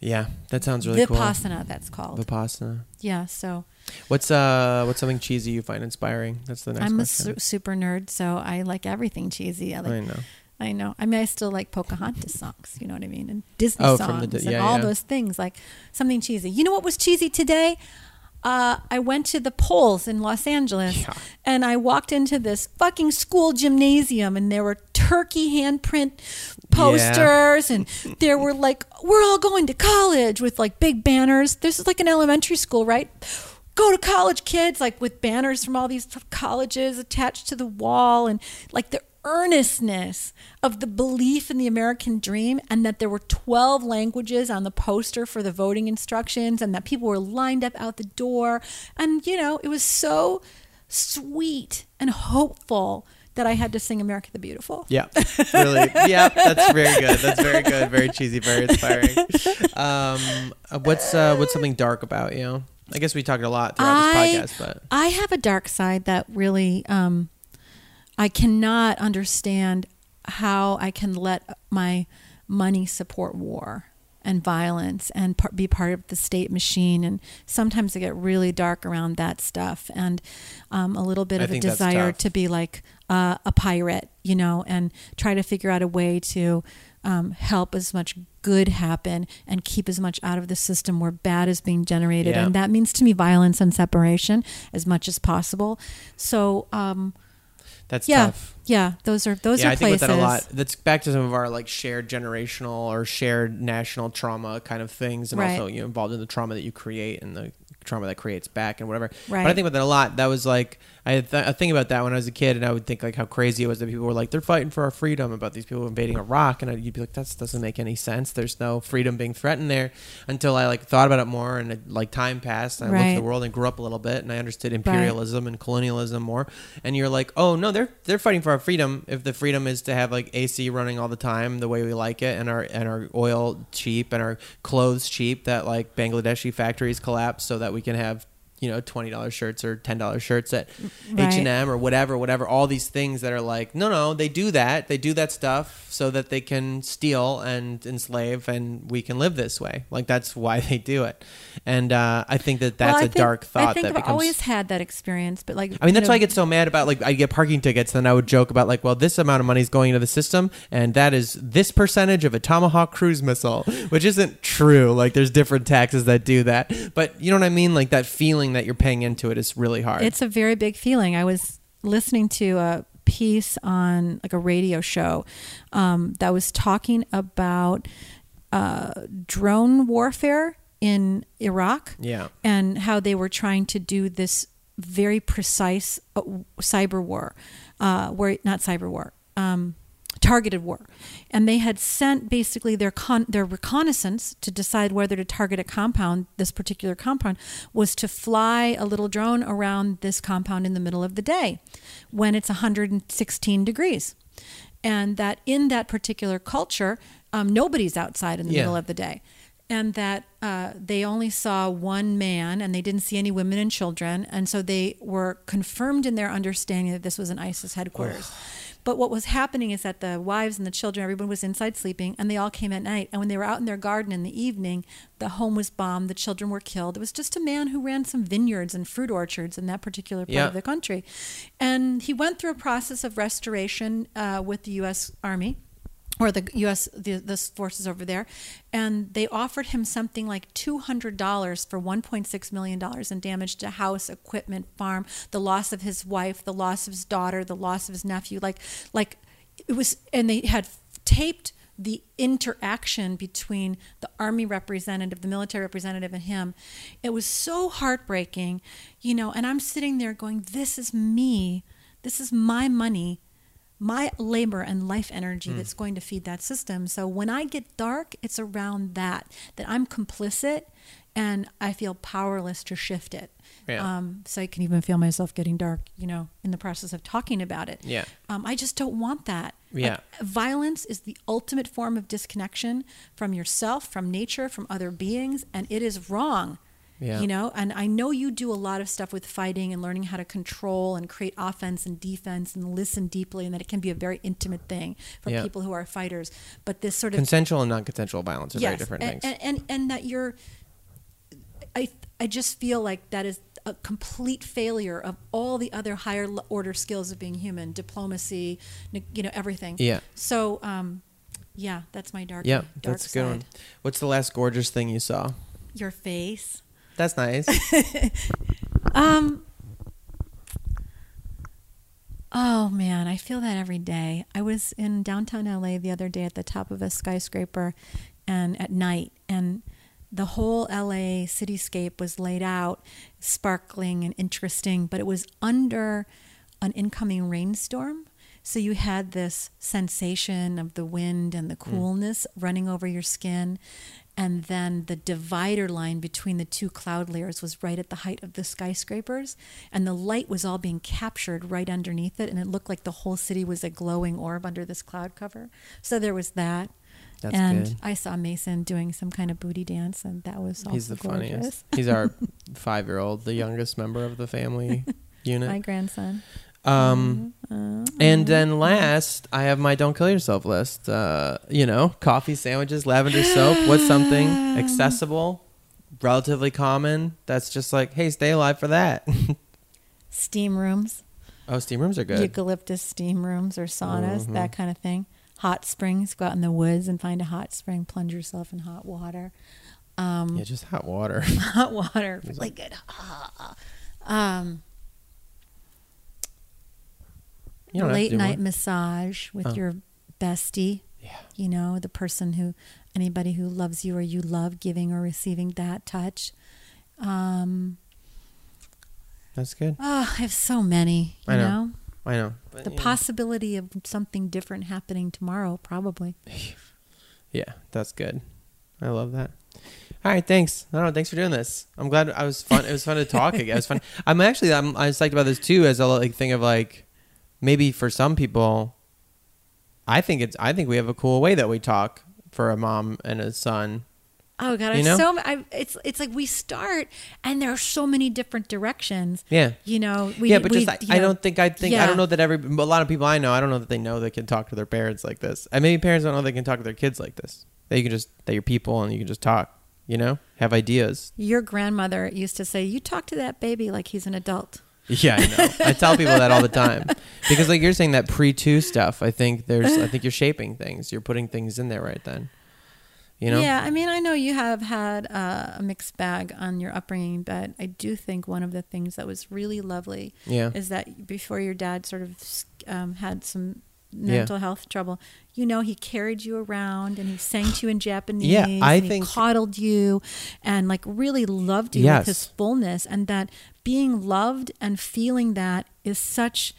Yeah, that sounds really cool. Vipassana, that's called. Vipassana. yeah, so What's uh what's something cheesy you find inspiring? That's the next I'm a su- super nerd, so I like everything cheesy. I like. I know. I know. I mean, I still like Pocahontas songs. You know what I mean? And Disney Oh, songs the Di- and all yeah. those things. Like something cheesy. You know what was cheesy today? Uh, I went to the polls in Los Angeles, Yeah. and I walked into this fucking school gymnasium, and there were turkey handprint posters, and there were like, "We're all going to college" with like big banners. This is like an elementary school, right? Go to college, kids! Like with banners from all these colleges attached to the wall, and like the earnestness of the belief in the American dream and that there were 12 languages on the poster for the voting instructions and that people were lined up out the door. And, you know, it was so sweet and hopeful that I had to sing America the Beautiful. Yeah, really. Yeah, that's very good. That's very good. Very cheesy. Very inspiring. Um, uh, what's uh, what's something dark about you? I guess we talked a lot throughout I, this podcast, but I have a dark side that really um, I cannot understand how I can let my money support war and violence and par- be part of the state machine. And sometimes I get really dark around that stuff and um, a little bit I of a desire to be like uh, a pirate, you know, and try to figure out a way to um, help as much good happen and keep as much out of the system where bad is being generated. Yeah. And that means to me violence and separation as much as possible. So, um, that's yeah, tough. yeah, those are those yeah, are I think with that a lot. That's back to some of our like shared generational or shared national trauma kind of things, and Right. also you know involved in the trauma that you create and the trauma that creates back and whatever. Right. But I think about that a lot. That was like I th- I think about that when I was a kid, and I would think like how crazy it was that people were like they're fighting for our freedom about these people invading Iraq, and I, you'd be like that doesn't make any sense. There's no freedom being threatened there until I like thought about it more, and it, like time passed, and I looked at the world and grew up a little bit, and I understood imperialism and colonialism more. And you're like, oh no, they're they're fighting for our freedom. If the freedom is to have like AC running all the time the way we like it, and our and our oil cheap and our clothes cheap, that like Bangladeshi factories collapse so that we can have you know twenty dollars shirts or ten dollars shirts at Right. H and M or whatever, whatever. All these things that are like, no, no, they do that. They do that stuff so that they can steal and enslave, and we can live this way. Like that's why they do it. And uh, I think that that's Well, a think- dark thought I think that I've becomes. always had that experience, but like I mean, that's know, why I get so mad about like I get parking tickets, then I would joke about like, well, this amount of money is going into the system, and that is this percentage of a Tomahawk cruise missile, which isn't true. Like, there's different taxes that do that, but you know what I mean? Like that feeling that you're paying into it is really hard. It's a very big feeling. I was listening to a piece on like a radio show um, that was talking about uh, drone warfare in Iraq yeah, and how they were trying to do this very precise uh, cyber war, uh, where not cyber war, um, targeted war, and they had sent basically their con- their reconnaissance to decide whether to target a compound. This particular compound was to fly a little drone around this compound in the middle of the day, when it's 116 degrees, and that in that particular culture, um, nobody's outside in the Yeah. middle of the day and that uh, they only saw one man and they didn't see any women and children. And so they were confirmed in their understanding that this was an ISIS headquarters. But what was happening is that the wives and the children, everyone was inside sleeping, and they all came at night. And when they were out in their garden in the evening, the home was bombed, the children were killed. It was just a man who ran some vineyards and fruit orchards in that particular part Yeah. of the country. And he went through a process of restoration uh, with the U.S. Army or the U.S. The, the forces over there, and they offered him something like two hundred dollars for one point six million dollars in damage to house, equipment, farm, the loss of his wife, the loss of his daughter, the loss of his nephew. Like, like it was, and they had taped the interaction between the army representative, the military representative, and him. It was so heartbreaking, you know. And I'm sitting there going, "This is me. This is my money." My labor and life energy Hmm. that's going to feed that system. So when I get dark, it's around that that I'm complicit and I feel powerless to shift it. Yeah. Um, so I can even feel myself getting dark, you know, in the process of talking about it. Yeah. Um, I just don't want that. Yeah. Like, violence is the ultimate form of disconnection from yourself, from nature, from other beings, and it is wrong. Yeah. You know, and I know you do a lot of stuff with fighting and learning how to control and create offense and defense and listen deeply, and that it can be a very intimate thing for Yeah. people who are fighters. But this sort of consensual and non-consensual violence are very different and, things. And, and and that you're, I I just feel like that is a complete failure of all the other higher order skills of being human, diplomacy, you know, everything. Yeah. So, um, yeah, that's my dark. yeah, dark that's a good side. one. What's the last gorgeous thing you saw? Your face. That's nice. Um. Oh man, I feel that every day. I was in downtown LA the other day at the top of a skyscraper and at night and the whole LA cityscape was laid out sparkling and interesting, but it was under an incoming rainstorm. So you had this sensation of the wind and the coolness running over your skin. And then the divider line between the two cloud layers was right at the height of the skyscrapers. And the light was all being captured right underneath it. And it looked like the whole city was a glowing orb under this cloud cover. So there was that. That's and good. I saw Mason doing some kind of booty dance, and that was also He's the gorgeous. funniest. He's our five-year-old, the youngest member of the family unit. My grandson. Um, and then last, I have my "Don't Kill Yourself" list. Uh, you know, coffee, sandwiches, lavender soap. What's something accessible, relatively common? That's just like, hey, stay alive for that. Steam rooms, oh, steam rooms are good. eucalyptus steam rooms or saunas, Mhm. that kind of thing. Hot springs, go out in the woods and find a hot spring, plunge yourself in hot water. Um, yeah, just hot water. hot water, really good. Um, You don't have to late night one. massage with Oh. your bestie. Yeah. You know, the person who, anybody who loves you or you love giving or receiving that touch. Um, That's good. oh, I have so many, you I know. know? I know. But, The possibility of something different happening tomorrow, probably. Yeah, that's good. I love that. All right, thanks. I don't. Thanks for doing this. I'm glad I was fun. It was fun to talk again. It was fun. I'm actually I'm I was psyched about this too as a like thing of like maybe for some people, I think it's I think we have a cool way that we talk for a mom and a son, Oh God, You I've know? so I, it's it's like we start and there are so many different directions. Yeah. you know. We, yeah, but we, just I, I don't think I think I don't know that every a lot of people I know I don't know that they know they can talk to their parents like this. And maybe parents don't know they can talk to their kids like this. That you can just that you're people and you can just talk. You know, have ideas. Your grandmother used to say, "You talk to that baby like he's an adult." Yeah, I know. I tell people that all the time because like you're saying that pre two stuff. I think there's I think you're shaping things. You're putting things in there right then. You know. Yeah, I mean, I know you have had uh, a mixed bag on your upbringing, but I do think one of the things that was really lovely Yeah. is that before your dad sort of um, had some Yeah. mental health trouble, you know, he carried you around and he sang to you in Japanese. Yeah, I and he think- coddled you and like really loved you Yes. with his fullness, and that being loved and feeling that is such.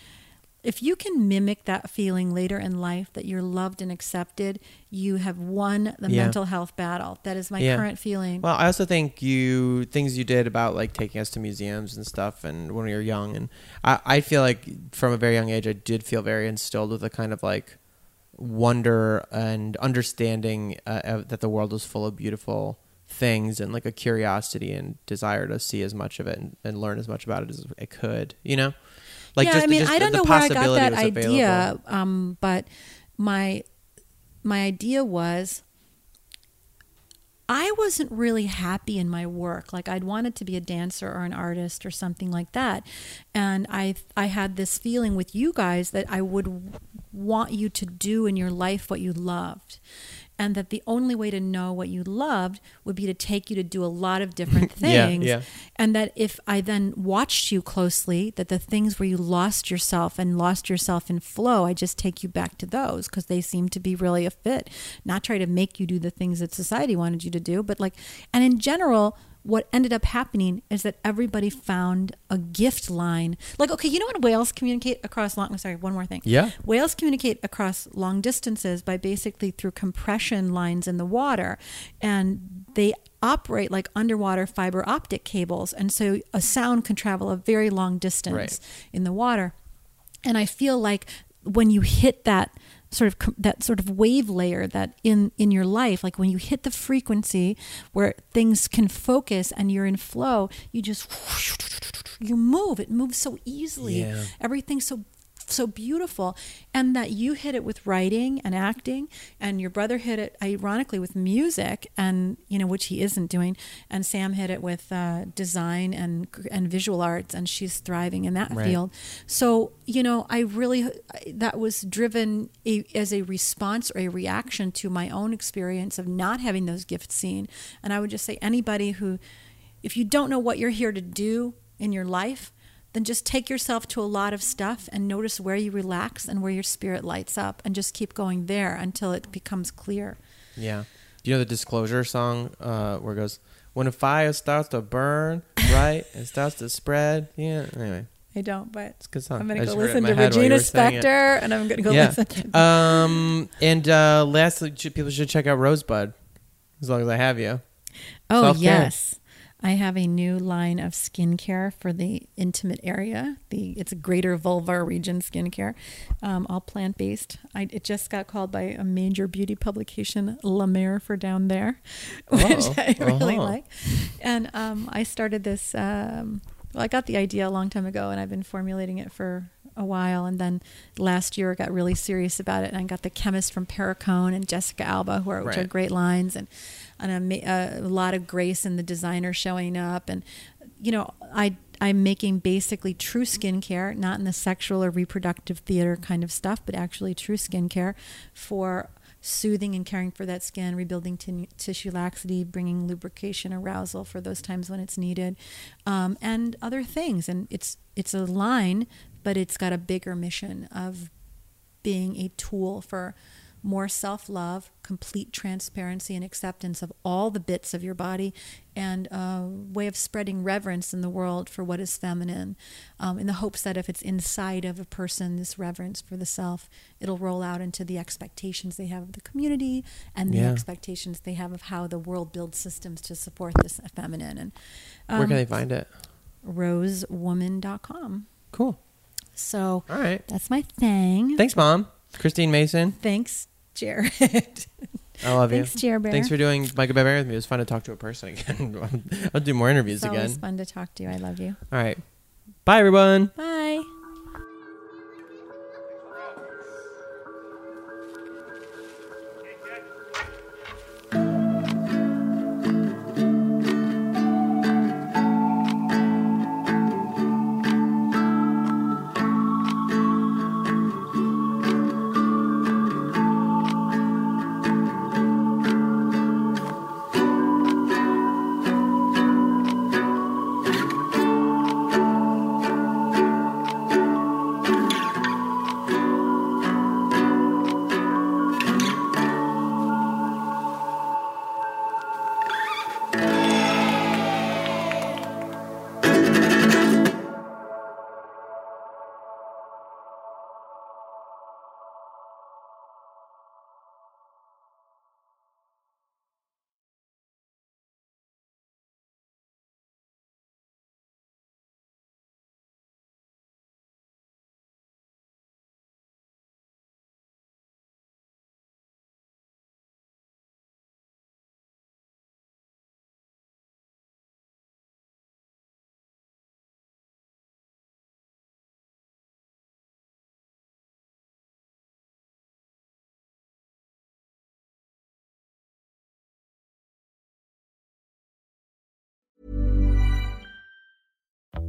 If you can mimic that feeling later in life that you're loved and accepted, you have won the Yeah. mental health battle. That is my Yeah. current feeling. Well, I also think you things you did about like taking us to museums and stuff, and when we were young, and I, I feel like from a very young age, I did feel very instilled with a kind of like wonder and understanding uh, that the world was full of beautiful things and like a curiosity and desire to see as much of it and, and learn as much about it as I could. You know, like yeah, just, I mean, just I don't know where I got that idea, um, but my my idea was I wasn't really happy in my work. Like I'd wanted to be a dancer or an artist or something like that, and I I had this feeling with you guys that I would want you to do in your life what you loved. And that the only way to know what you loved would be to take you to do a lot of different things Yeah, yeah. and that if I then watched you closely, that the things where you lost yourself and lost yourself in flow, I just take you back to those because they seem to be really a fit. Not try to make you do the things that society wanted you to do, but like, and in general, what ended up happening is that everybody found a gift line. Like, okay, you know when whales communicate across long, sorry, one more thing. Yeah. Whales communicate across long distances by basically through compression lines in the water. And they operate like underwater fiber optic cables. And so a sound can travel a very long distance Right. in the water. And I feel like when you hit that sort of that sort of wave layer that in in your life like when you hit the frequency where things can focus and you're in flow you just you move it moves so easily Yeah. everything's so so beautiful and that you hit it with writing and acting and your brother hit it ironically with music and you know which he isn't doing and sam hit it with uh, design and and visual arts and she's thriving in that Right. field so you know i really that was driven a, as a response or a reaction to my own experience of not having those gifts seen and i would just say anybody who if you don't know what you're here to do in your life then just take yourself to a lot of stuff and notice where you relax and where your spirit lights up and just keep going there until it becomes clear. Yeah. Do you know the disclosure song uh, where it goes, when a fire starts to burn, right, it starts to spread? Yeah. Anyway, I don't, but it's good song. I'm I to go just heard it in listen to Regina. Spektor and I'm going to go Yeah. listen to Um, and uh, lastly, people should check out Rosebud as long as I have you. Oh, Self-care. yes. I have a new line of skincare for the intimate area. The it's a greater vulvar region skincare, um, all plant based. I it just got called by a major beauty publication, La Mer for down there, which Oh, I really uh-huh. like. And um, I started this. Um, well, I got the idea a long time ago, and I've been formulating it for a while. And then last year, I got really serious about it, and I got the chemist from Perricone and Jessica Alba, who are which are great lines, and and a, a lot of grace in the designer showing up, and you know, I I'm making basically true skincare, not in the sexual or reproductive theater kind of stuff, but actually true skincare for soothing and caring for that skin, rebuilding tin- tissue laxity, bringing lubrication, arousal for those times when it's needed, um, and other things. And it's it's a line, but it's got a bigger mission of being a tool for more self love, complete transparency and acceptance of all the bits of your body, and a way of spreading reverence in the world for what is feminine, um, in the hopes that if it's inside of a person, this reverence for the self, it'll roll out into the expectations they have of the community and the Yeah. expectations they have of how the world builds systems to support this feminine. And Where um, can they find it? rosewoman.com. Cool. So All right. that's my thing. Thanks, Mom. Christine Mason. Thanks, Jared. I love Thanks, you. Jer Bear. Thanks for doing Bad Bear with me. It was fun to talk to a person again. I'll do more interviews It's again. always fun to talk to you. I love you. All right. Bye, everyone. Bye.